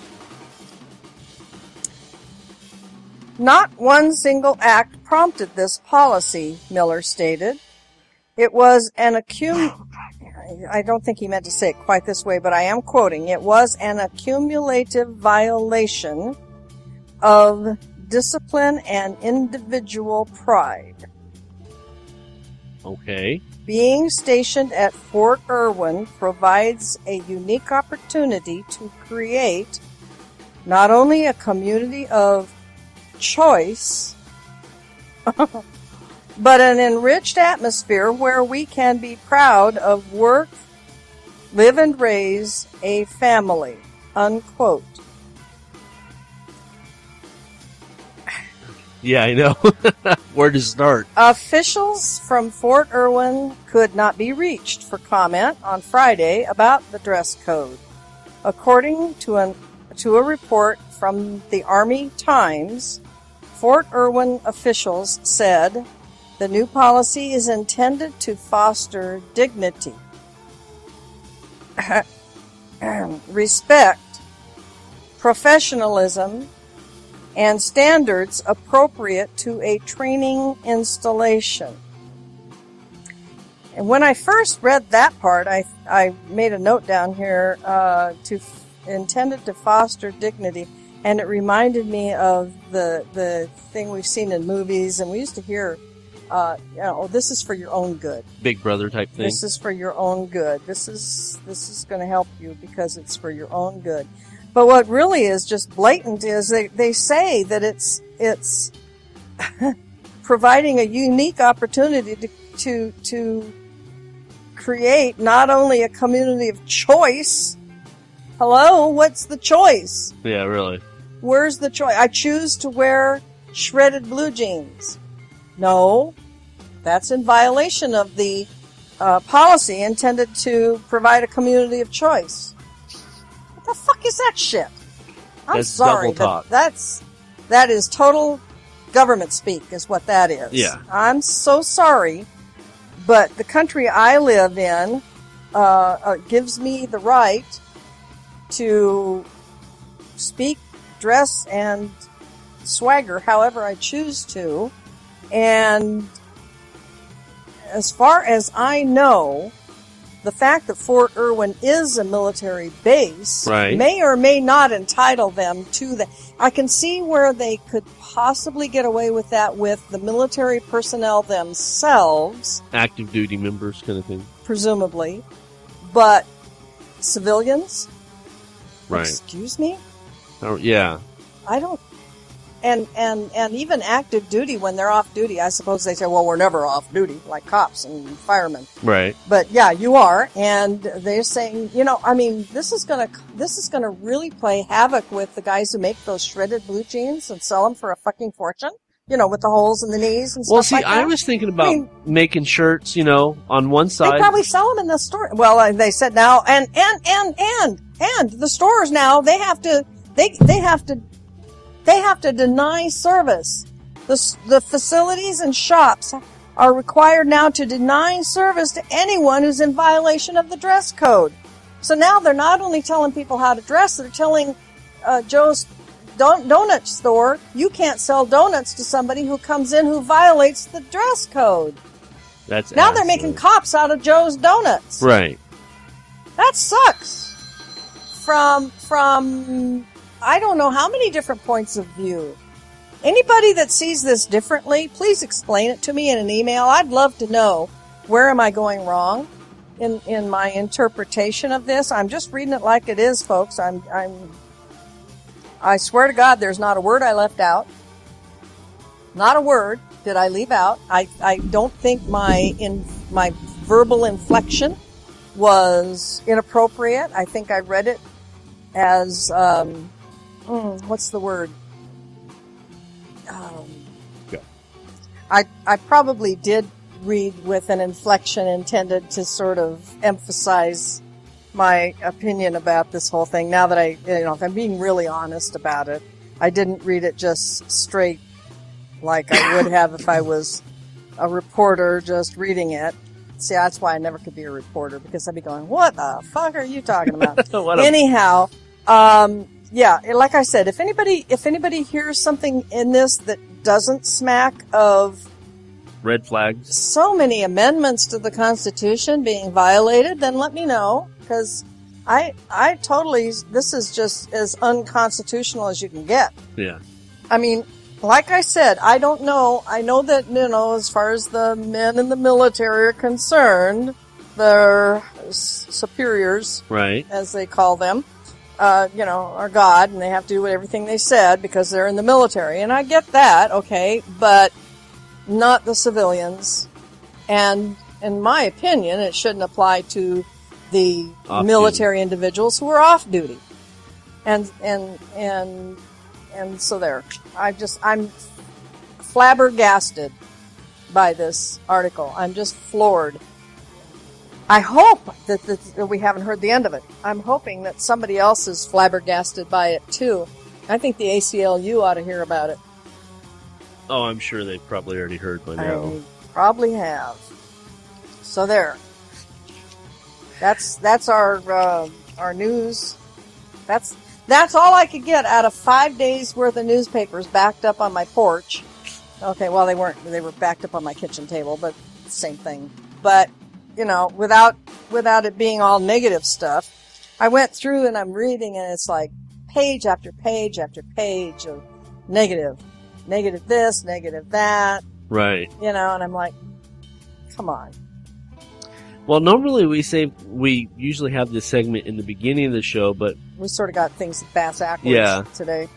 [SPEAKER 2] Not one single act prompted this policy, Miller stated. It was an accum I don't think he meant to say it quite this way, but I am quoting. It was an accumulative violation of discipline and individual pride.
[SPEAKER 4] Okay.
[SPEAKER 2] Being stationed at Fort Irwin provides a unique opportunity to create not only a community of choice, but an enriched atmosphere where we can be proud of work, live and raise a family. Unquote.
[SPEAKER 4] Yeah, I know. Where to start?
[SPEAKER 2] Officials from Fort Irwin could not be reached for comment on Friday about the dress code. According to an to a report from the Army Times, Fort Irwin officials said the new policy is intended to foster dignity, respect, professionalism, and standards appropriate to a training installation. And when I first read that part, I I made a note down here uh, to f- intended to foster dignity, and it reminded me of the the thing we've seen in movies, and we used to hear, uh, you know, this is for your own good.
[SPEAKER 4] Big brother type thing.
[SPEAKER 2] This is for your own good. This is this is going to help you because it's for your own good. But what really is just blatant is they, they say that it's it's providing a unique opportunity to, to to create not only a community of choice. Hello, what's the choice?
[SPEAKER 4] yeah, really.
[SPEAKER 2] Where's the choice? I choose to wear shredded blue jeans. No, that's in violation of the uh, policy intended to provide a community of choice. What the fuck is that shit? I'm
[SPEAKER 4] That's
[SPEAKER 2] sorry, but that's that is total government speak, is what that is.
[SPEAKER 4] Yeah.
[SPEAKER 2] I'm so sorry, but the country I live in uh, uh, gives me the right to speak, dress, and swagger however I choose to. And as far as I know, the fact that Fort Irwin is a military base
[SPEAKER 4] Right.
[SPEAKER 2] may or may not entitle them to that. I can see where they could possibly get away with that with the military personnel themselves,
[SPEAKER 4] Active duty members kind of thing.
[SPEAKER 2] presumably, but civilians,
[SPEAKER 4] Right.
[SPEAKER 2] excuse me,
[SPEAKER 4] Oh, yeah.
[SPEAKER 2] I don't. And and and even active duty when they're off duty, I suppose they say, "Well, we're never off duty," like cops and firemen.
[SPEAKER 4] Right.
[SPEAKER 2] But yeah, you are, and they're saying, you know, I mean, this is gonna this is gonna really play havoc with the guys who make those shredded blue jeans and sell them for a fucking fortune. You know, with the holes in the knees and stuff
[SPEAKER 4] Well, see,
[SPEAKER 2] like.
[SPEAKER 4] I was thinking about
[SPEAKER 2] I mean-
[SPEAKER 4] making shirts, you know, on one side.
[SPEAKER 2] They probably sell them in the store. Well, uh, they said now, and and and and and the stores now they have to they they have to they have to deny service. The the facilities and shops are required now to deny service to anyone who's in violation of the dress code. So now they're not only telling people how to dress, they're telling uh, Joe's don- donut store you can't sell donuts to somebody who comes in who violates the dress code.
[SPEAKER 4] That's
[SPEAKER 2] Now they're making cops out of Joe's Donuts.
[SPEAKER 4] Right.
[SPEAKER 2] That sucks. From from I don't know how many different points of view. Anybody that sees this differently, please explain it to me in an email. I'd love to know where am I going wrong in in my interpretation of this. I'm just reading it like it is, folks. I'm I'm I swear to God there's not a word I left out. Not a word did I leave out. I, I don't think my in my verbal inflection was inappropriate. I think I read it as um, mm, what's the word? Um,
[SPEAKER 4] Yeah.
[SPEAKER 2] I I probably did read with an inflection intended to sort of emphasize my opinion about this whole thing. Now that I, you know, if I'm being really honest about it, I didn't read it just straight like I would have if I was a reporter just reading it. See, that's why I never could be a reporter because I'd be going, "What the fuck are you talking about?" Anyhow, um, yeah, like I said, if anybody if anybody hears something in this that doesn't smack of
[SPEAKER 4] Red flags.
[SPEAKER 2] so many amendments to the Constitution being violated, then let me know because I I totally this is just as unconstitutional as you can get.
[SPEAKER 4] Yeah.
[SPEAKER 2] I mean, like I said, I don't know. I know that you know as far as the men in the military are concerned, their superiors
[SPEAKER 4] Right.
[SPEAKER 2] as they call them, uh, you know, are God, and they have to do everything they said because they're in the military. And I get that, okay, but not the civilians. And in my opinion, it shouldn't apply to the
[SPEAKER 4] Off
[SPEAKER 2] military individuals who are off duty. And and and and so there. I just I'm flabbergasted by this article. I'm just floored. I hope that, that, we haven't heard the end of it. I'm hoping that somebody else is flabbergasted by it too. I think the ACLU ought to hear about it.
[SPEAKER 4] Oh, I'm sure they've probably already heard by now.
[SPEAKER 2] I probably have. So there. That's that's our uh, our news. That's that's all I could get out of five days worth of newspapers backed up on my porch. Okay, well they weren't. They were backed up on my kitchen table, but same thing. But you know, without without it being all negative stuff. I went through and I'm reading, and it's like page after page after page of negative, negative this, negative that,
[SPEAKER 4] Right.
[SPEAKER 2] you know, and I'm like, come on.
[SPEAKER 4] Well, normally we say we usually have this segment in the beginning of the show, but
[SPEAKER 2] We sort of got things fast backwards
[SPEAKER 4] Yeah.
[SPEAKER 2] today.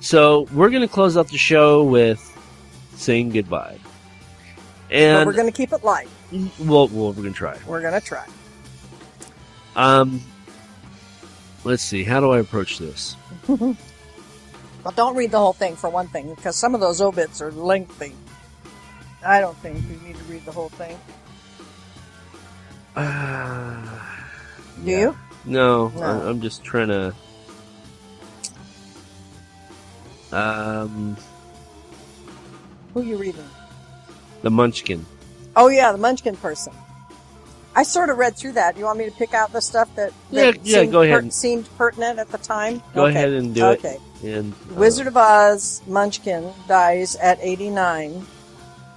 [SPEAKER 4] so we're going to close out the show with saying goodbye.
[SPEAKER 2] But
[SPEAKER 4] And
[SPEAKER 2] we're going to keep it light.
[SPEAKER 4] Well, well, we're to try.
[SPEAKER 2] We're going to try.
[SPEAKER 4] Um, let's see. How do I approach this?
[SPEAKER 2] But don't read the whole thing for one thing, because some of those obits are lengthy. I don't think you need to read the whole thing.
[SPEAKER 4] Uh,
[SPEAKER 2] Do you?
[SPEAKER 4] no,
[SPEAKER 2] No.
[SPEAKER 4] I'm, I'm just trying to. Um,
[SPEAKER 2] Who are you reading?
[SPEAKER 4] the Munchkin.
[SPEAKER 2] Oh yeah, the Munchkin person. I sort of read through that. You want me to pick out the stuff that,
[SPEAKER 4] Yeah,
[SPEAKER 2] that
[SPEAKER 4] yeah,
[SPEAKER 2] seemed,
[SPEAKER 4] go ahead.
[SPEAKER 2] seemed pertinent at the time?
[SPEAKER 4] Go
[SPEAKER 2] Okay.
[SPEAKER 4] ahead and do
[SPEAKER 2] okay.
[SPEAKER 4] it. And uh,
[SPEAKER 2] Wizard of Oz Munchkin dies at 89,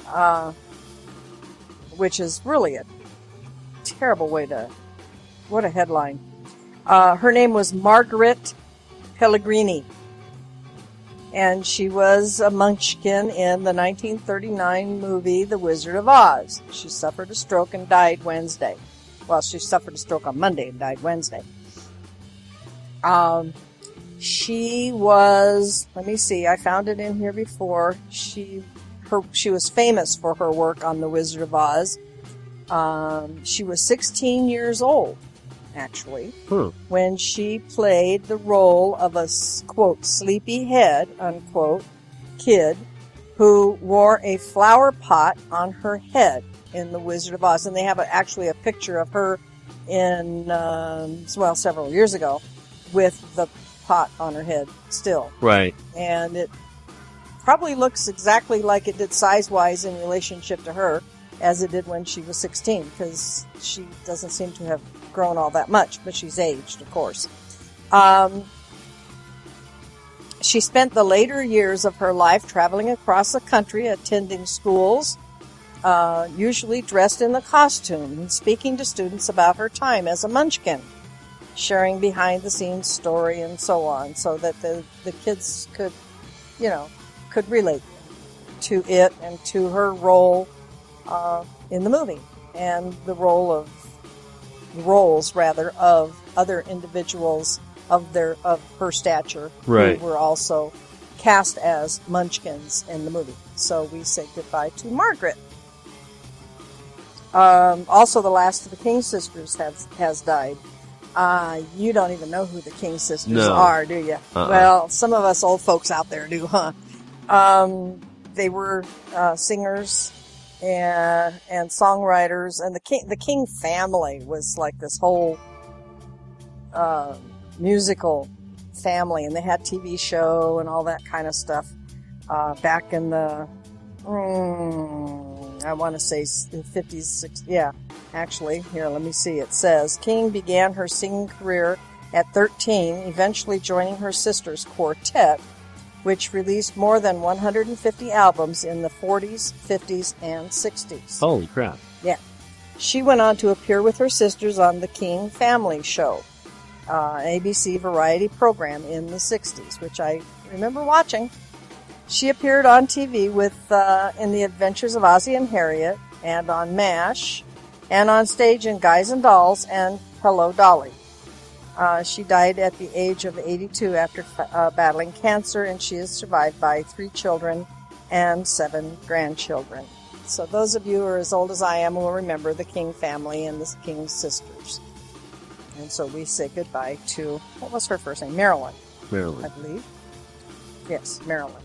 [SPEAKER 2] uh, which is really a terrible way to. What a headline. Uh, her name was Margaret Pellegrini, and she was a Munchkin in the 1939 movie The Wizard of Oz. She suffered a stroke and died Wednesday. Well, she suffered a stroke on Monday and died Wednesday. Um, she was let me see i found it in here before she her she was famous for her work on the wizard of oz um, she was 16 years old actually
[SPEAKER 4] huh.
[SPEAKER 2] when she played the role of a, quote sleepy head unquote kid who wore a flower pot on her head in the wizard of oz and they have a, actually a picture of her in um, well several years ago with the pot on her head still
[SPEAKER 4] right.
[SPEAKER 2] and it probably looks exactly like it did size wise in relationship to her as it did when she was 16 because she doesn't seem to have grown all that much but she's aged of course. Um, she spent the later years of her life traveling across the country attending schools uh, usually dressed in the costume and speaking to students about her time as a munchkin sharing behind the scenes story and so on so that the, the kids could you know could relate to it and to her role uh, in the movie and the role of roles rather of other individuals of their of her stature
[SPEAKER 4] Right.
[SPEAKER 2] who were also cast as munchkins in the movie so we say goodbye to margaret um, also the last of the king sisters has has died uh, you don't even know who the King sisters
[SPEAKER 4] No.
[SPEAKER 2] are, do you?
[SPEAKER 4] Uh-uh.
[SPEAKER 2] Well, some of us old folks out there do, huh? Um, they were uh, singers and and songwriters, and the king the King family was like this whole uh, musical family, and they had TV show and all that kind of stuff uh, back in the mm, I want to say fifties, sixties, yeah. Actually, here, let me see. It says King began her singing career at 13, eventually joining her sister's quartet, which released more than 150 albums in the 40s, 50s, and 60s.
[SPEAKER 4] Holy crap. Yeah.
[SPEAKER 2] She went on to appear with her sisters on the King Family Show, uh, ABC variety program in the 60s, which I remember watching. She appeared on TV with uh, in The Adventures of Ozzie and Harriet, and on MASH, and on stage in Guys and Dolls and Hello Dolly. Uh, she died at the age of 82 after uh, battling cancer, and she is survived by three children and seven grandchildren. So those of you who are as old as I am will remember the King family and the King's sisters. And so we say goodbye to what was her first name? Marilyn, Marilyn.
[SPEAKER 4] I
[SPEAKER 2] believe. Yes, Marilyn.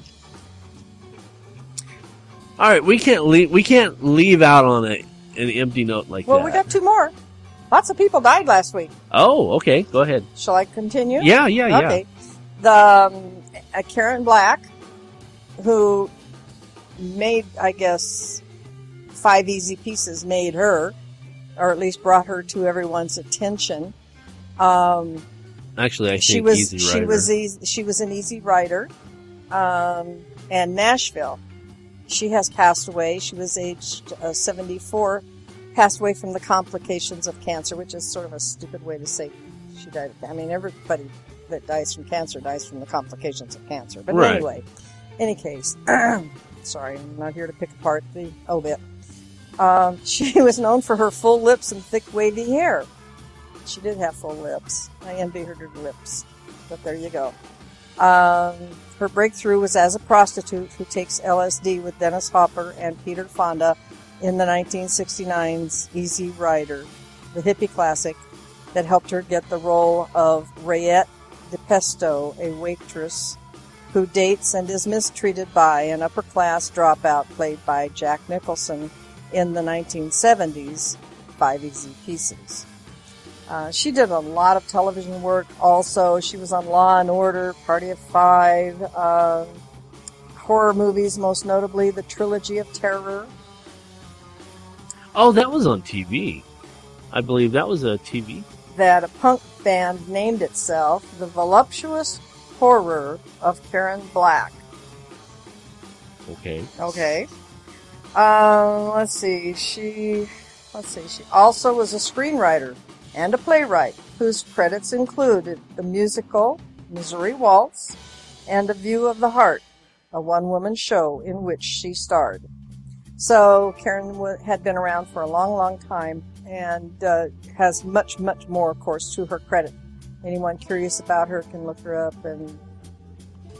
[SPEAKER 4] All right, we can't leave. We can't leave out on a an empty note like
[SPEAKER 2] Well,
[SPEAKER 4] that.
[SPEAKER 2] Well, we got two more. Lots of people died last week.
[SPEAKER 4] oh, okay. Go ahead.
[SPEAKER 2] Shall I continue?
[SPEAKER 4] Yeah, yeah, yeah.
[SPEAKER 2] Okay. The um, uh, Karen Black, who made, I guess, five easy pieces, made her, or at least brought her to everyone's attention. Um,
[SPEAKER 4] Actually, I think
[SPEAKER 2] she was
[SPEAKER 4] Easy
[SPEAKER 2] she was easy, she was an Easy Rider, um, and Nashville. She has passed away. She was aged uh, 74 passed away from the complications of cancer, which is sort of a stupid way to say she died. I mean, everybody that dies from cancer dies from the complications of cancer. But
[SPEAKER 4] Right.
[SPEAKER 2] anyway, any case, sorry, I'm not here to pick apart the obit. Um, she was known for her full lips and thick wavy hair. She did have full lips. I envy her lips, but there you go. Um, her breakthrough was as a prostitute who takes LSD with Dennis Hopper and Peter Fonda in the 1969's Easy Rider, the hippie classic that helped her get the role of Rayette Dipesto, a waitress who dates and is mistreated by an upper class dropout played by Jack Nicholson in the 1970s Five Easy Pieces. Uh, she did a lot of television work also. She was on Law and Order, Party of Five, uh, horror movies, most notably the Trilogy of Terror.
[SPEAKER 4] Oh, that was on TV. I believe that was a TV.
[SPEAKER 2] that a punk band named itself the Voluptuous Horror of Karen Black.
[SPEAKER 4] Okay.
[SPEAKER 2] Okay. Um, let's see. She, let's see. She also was a screenwriter and a playwright whose credits included the musical Missouri Waltz and A View of the Heart, a one-woman show in which she starred. So Karen had been around for a long, long time and uh, has much, much more, of course, to her credit. Anyone curious about her can look her up and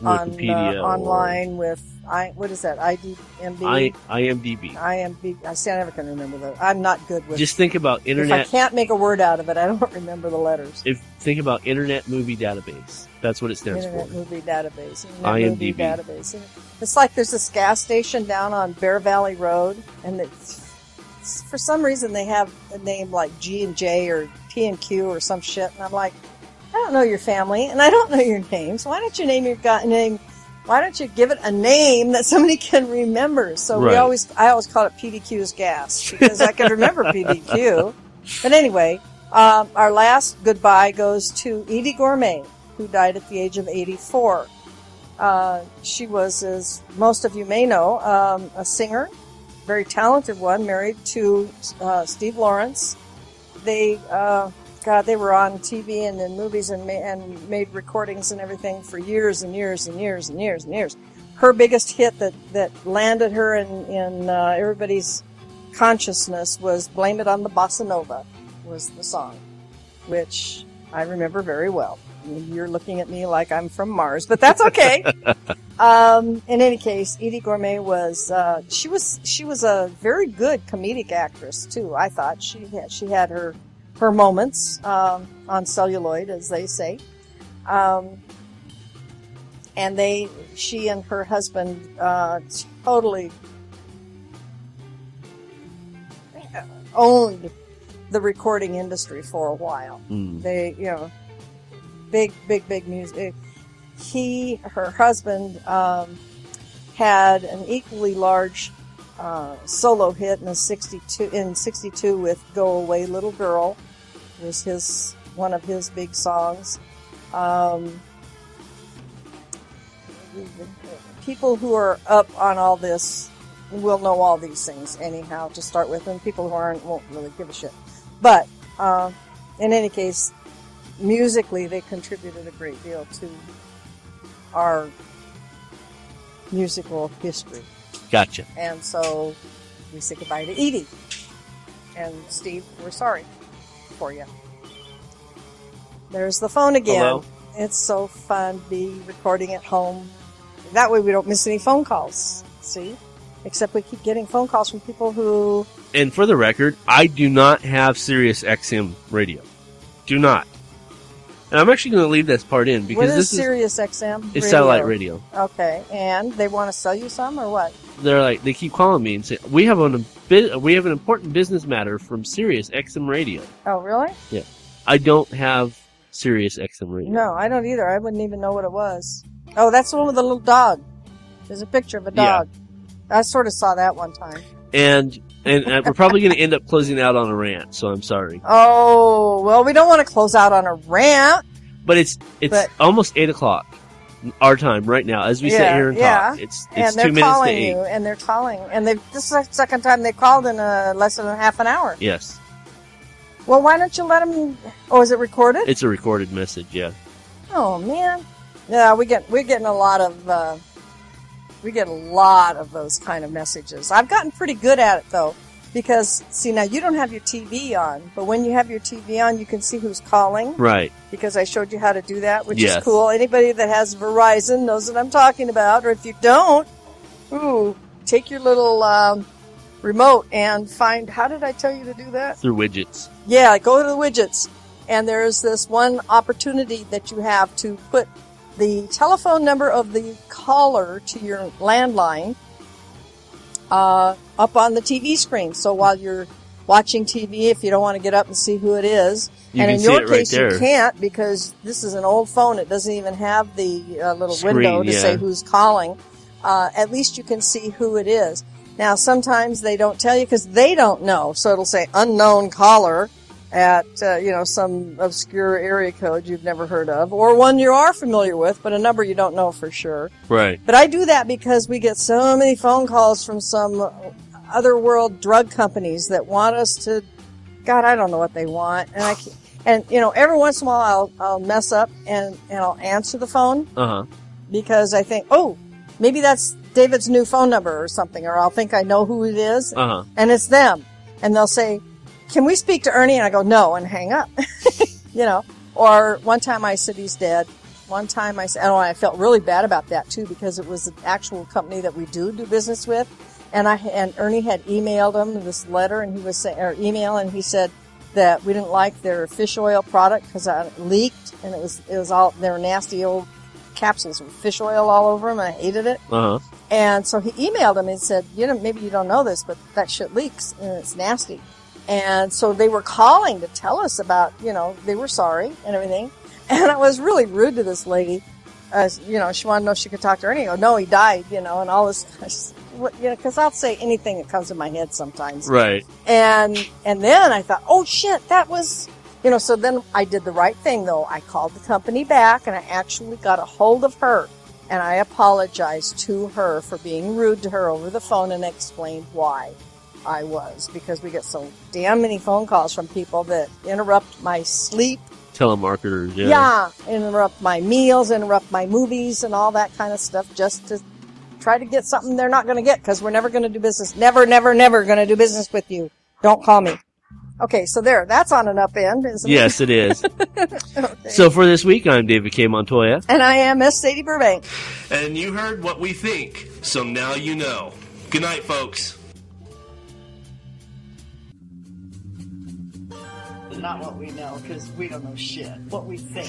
[SPEAKER 2] on
[SPEAKER 4] Wikipedia
[SPEAKER 2] uh,
[SPEAKER 4] or
[SPEAKER 2] online with I what is that IDMB
[SPEAKER 4] I, IMDb.
[SPEAKER 2] IMB I see I never can remember those. I'm not good with.
[SPEAKER 4] Just think about
[SPEAKER 2] if I can't make a word out of it, I don't remember the letters.
[SPEAKER 4] If think about Internet Movie Database, that's what it stands
[SPEAKER 2] Internet
[SPEAKER 4] for.
[SPEAKER 2] movie database. Internet movie
[SPEAKER 4] IMDb.
[SPEAKER 2] database. It's like there's this gas station down on Bear Valley Road, and it's, for some reason they have a name like G and J or P and Q or some shit, and I'm like, don't know your family, and I don't know your name, so why don't you name your guy name? Why don't you give it a name that somebody can remember? So we always, I always call it PDQ's gas because I could remember PDQ. But anyway, um, our last goodbye goes to Eydie Gormé, who died at the age of 84. Uh, she was, as most of you may know, um, a singer, very talented one, married to uh, Steve Lawrence. They, uh, God, they were on TV and in movies and, ma- and made recordings and everything for years and years and years and years and years. Her biggest hit that, that landed her in, in uh, everybody's consciousness was "Blame It on the Bossa Nova," was the song, which I remember very well. You're looking at me like I'm from Mars, but that's okay. um, in any case, Eydie Gormé was uh, she was she was a very good comedic actress too. I thought she had she had her her moments um, on celluloid, as they say. Um, and they, she and her husband, uh, totally owned the recording industry for a while.
[SPEAKER 4] Mm.
[SPEAKER 2] They, you know, big, big, big music. He, her husband, um, had an equally large uh, solo hit in a 62 in 62 with "Go Away Little Girl" was his one of his big songs. Um, people who are up on all this will know all these things anyhow to start with, and people who aren't won't really give a shit. But uh, in any case, musically, they contributed a great deal to our musical history.
[SPEAKER 4] Gotcha.
[SPEAKER 2] And so we say goodbye to Eydie. And Steve, we're sorry for you. There's the phone again.
[SPEAKER 4] Hello?
[SPEAKER 2] It's so fun to be recording at home. That way we don't miss any phone calls. See? Except we keep getting phone calls from people who
[SPEAKER 4] And for the record, I do not have Sirius XM radio. Do not. And I'm actually going to leave this part in because
[SPEAKER 2] is
[SPEAKER 4] this is
[SPEAKER 2] Sirius XM?
[SPEAKER 4] it's satellite radio.
[SPEAKER 2] Okay, and they want to sell you some or what?
[SPEAKER 4] They're like they keep calling me and say we have an we have an important business matter from Sirius XM radio.
[SPEAKER 2] Oh, really?
[SPEAKER 4] Yeah, I don't have Sirius XM radio.
[SPEAKER 2] No, I don't either. I wouldn't even know what it was. Oh, that's the one with the little dog. There's a picture of a dog.
[SPEAKER 4] Yeah.
[SPEAKER 2] dog. I sort of saw that one time.
[SPEAKER 4] And and uh, we're probably going to end up closing out on a rant, so I'm sorry.
[SPEAKER 2] Oh, well, we don't want to close out on a rant.
[SPEAKER 4] But it's it's
[SPEAKER 2] But-
[SPEAKER 4] almost eight o'clock. our time right now as we sit here and
[SPEAKER 2] yeah.
[SPEAKER 4] talk. It's
[SPEAKER 2] and
[SPEAKER 4] it's
[SPEAKER 2] they're
[SPEAKER 4] two minutes to
[SPEAKER 2] calling
[SPEAKER 4] eight.
[SPEAKER 2] you, and they're calling, and they this is the second time they called in uh, less than a half an hour.
[SPEAKER 4] Yes,
[SPEAKER 2] Well, why don't you let them? Oh, is it recorded?
[SPEAKER 4] it's a recorded message. Yeah.
[SPEAKER 2] Oh man, yeah, we get we're getting a lot of uh, we get a lot of those kind of messages. I've gotten pretty good at it though, because see now you don't have your TV on, but when you have your TV on, you can see who's calling
[SPEAKER 4] Right.
[SPEAKER 2] because I showed you how to do that, which
[SPEAKER 4] Yes.
[SPEAKER 2] is cool. Anybody that has Verizon knows what I'm talking about, or if you don't, ooh, take your little um, remote and find. How did I tell you to do that?
[SPEAKER 4] Through widgets.
[SPEAKER 2] Yeah, go to the widgets. And there's this one opportunity that you have to put the telephone number of the caller to your landline uh, up on the TV screen. So while you're watching TV, if you don't want to get up and see who it is,
[SPEAKER 4] You
[SPEAKER 2] and in your
[SPEAKER 4] right
[SPEAKER 2] case you can't because this is an old phone. It doesn't even have the uh, little
[SPEAKER 4] Screen,
[SPEAKER 2] window to
[SPEAKER 4] yeah.
[SPEAKER 2] say who's calling. Uh, at least you can see who it is. Now, sometimes they don't tell you because they don't know. So it'll say unknown caller at, uh, you know, some obscure area code you've never heard of or one you are familiar with, but a number you don't know for sure.
[SPEAKER 4] Right.
[SPEAKER 2] But I do that because we get so many phone calls from some other world drug companies that want us to, God, I don't know what they want. And I, can't- and you know, every once in a while I'll, I'll mess up and, and I'll answer the phone
[SPEAKER 4] Uh huh.
[SPEAKER 2] because I think, oh, maybe that's David's new phone number or something, or I'll think I know who it is
[SPEAKER 4] Uh huh.
[SPEAKER 2] and it's them. And they'll say, can we speak to Ernie? And I go, no, and hang up. you know, or one time I said he's dead. One time I said, oh, I felt really bad about that too because it was an actual company that we do do business with. And I, and Ernie had emailed him this letter and he was saying, or email and he said that we didn't like their fish oil product because it leaked and it was, it was all, their nasty old capsules with fish oil all over them. And I hated it.
[SPEAKER 4] Uh huh.
[SPEAKER 2] And so he emailed him and said, you know, maybe you don't know this, but that shit leaks and it's nasty. And so they were calling to tell us about, you know, they were sorry and everything. And I was really rude to this lady. Uh, you know, she wanted to know if she could talk to. I go, no, he died, you know, and all this. Just- what- You know, because I'll say anything that comes in my head sometimes.
[SPEAKER 4] Right.
[SPEAKER 2] And and then I thought, oh shit, that was you know, so then I did the right thing though. I called the company back and I actually got a hold of her and I apologized to her for being rude to her over the phone and explained why I was because we get so damn many phone calls from people that interrupt my sleep.
[SPEAKER 4] Telemarketers. Yeah.
[SPEAKER 2] Yeah, interrupt my meals, interrupt my movies and all that kind of stuff just to try to get something they're not going to get because we're never going to do business. Never, never, never going to do business with you. Don't call me. Okay, so there, that's on an up end, isn't
[SPEAKER 4] Yes, it is.
[SPEAKER 2] Okay.
[SPEAKER 4] So for this week, I'm David K. Montoya.
[SPEAKER 2] and I am Miss Sadie Burbank.
[SPEAKER 6] And you heard what we think, so now you know. Good night, folks.
[SPEAKER 2] Not what we know, because we don't know shit. What we think.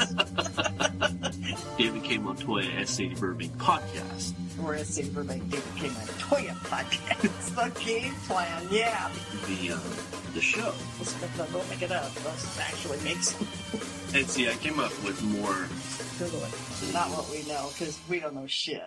[SPEAKER 3] David K. Montoya, S. Sadie Burbank podcast.
[SPEAKER 2] We're Sadie Burbank David King Toya podcast. The game plan, yeah.
[SPEAKER 3] The uh, the show.
[SPEAKER 2] Let's don't make it up. Let's actually make some
[SPEAKER 3] And see, I came up with more.
[SPEAKER 2] Google it. Not what we know, because we don't know shit.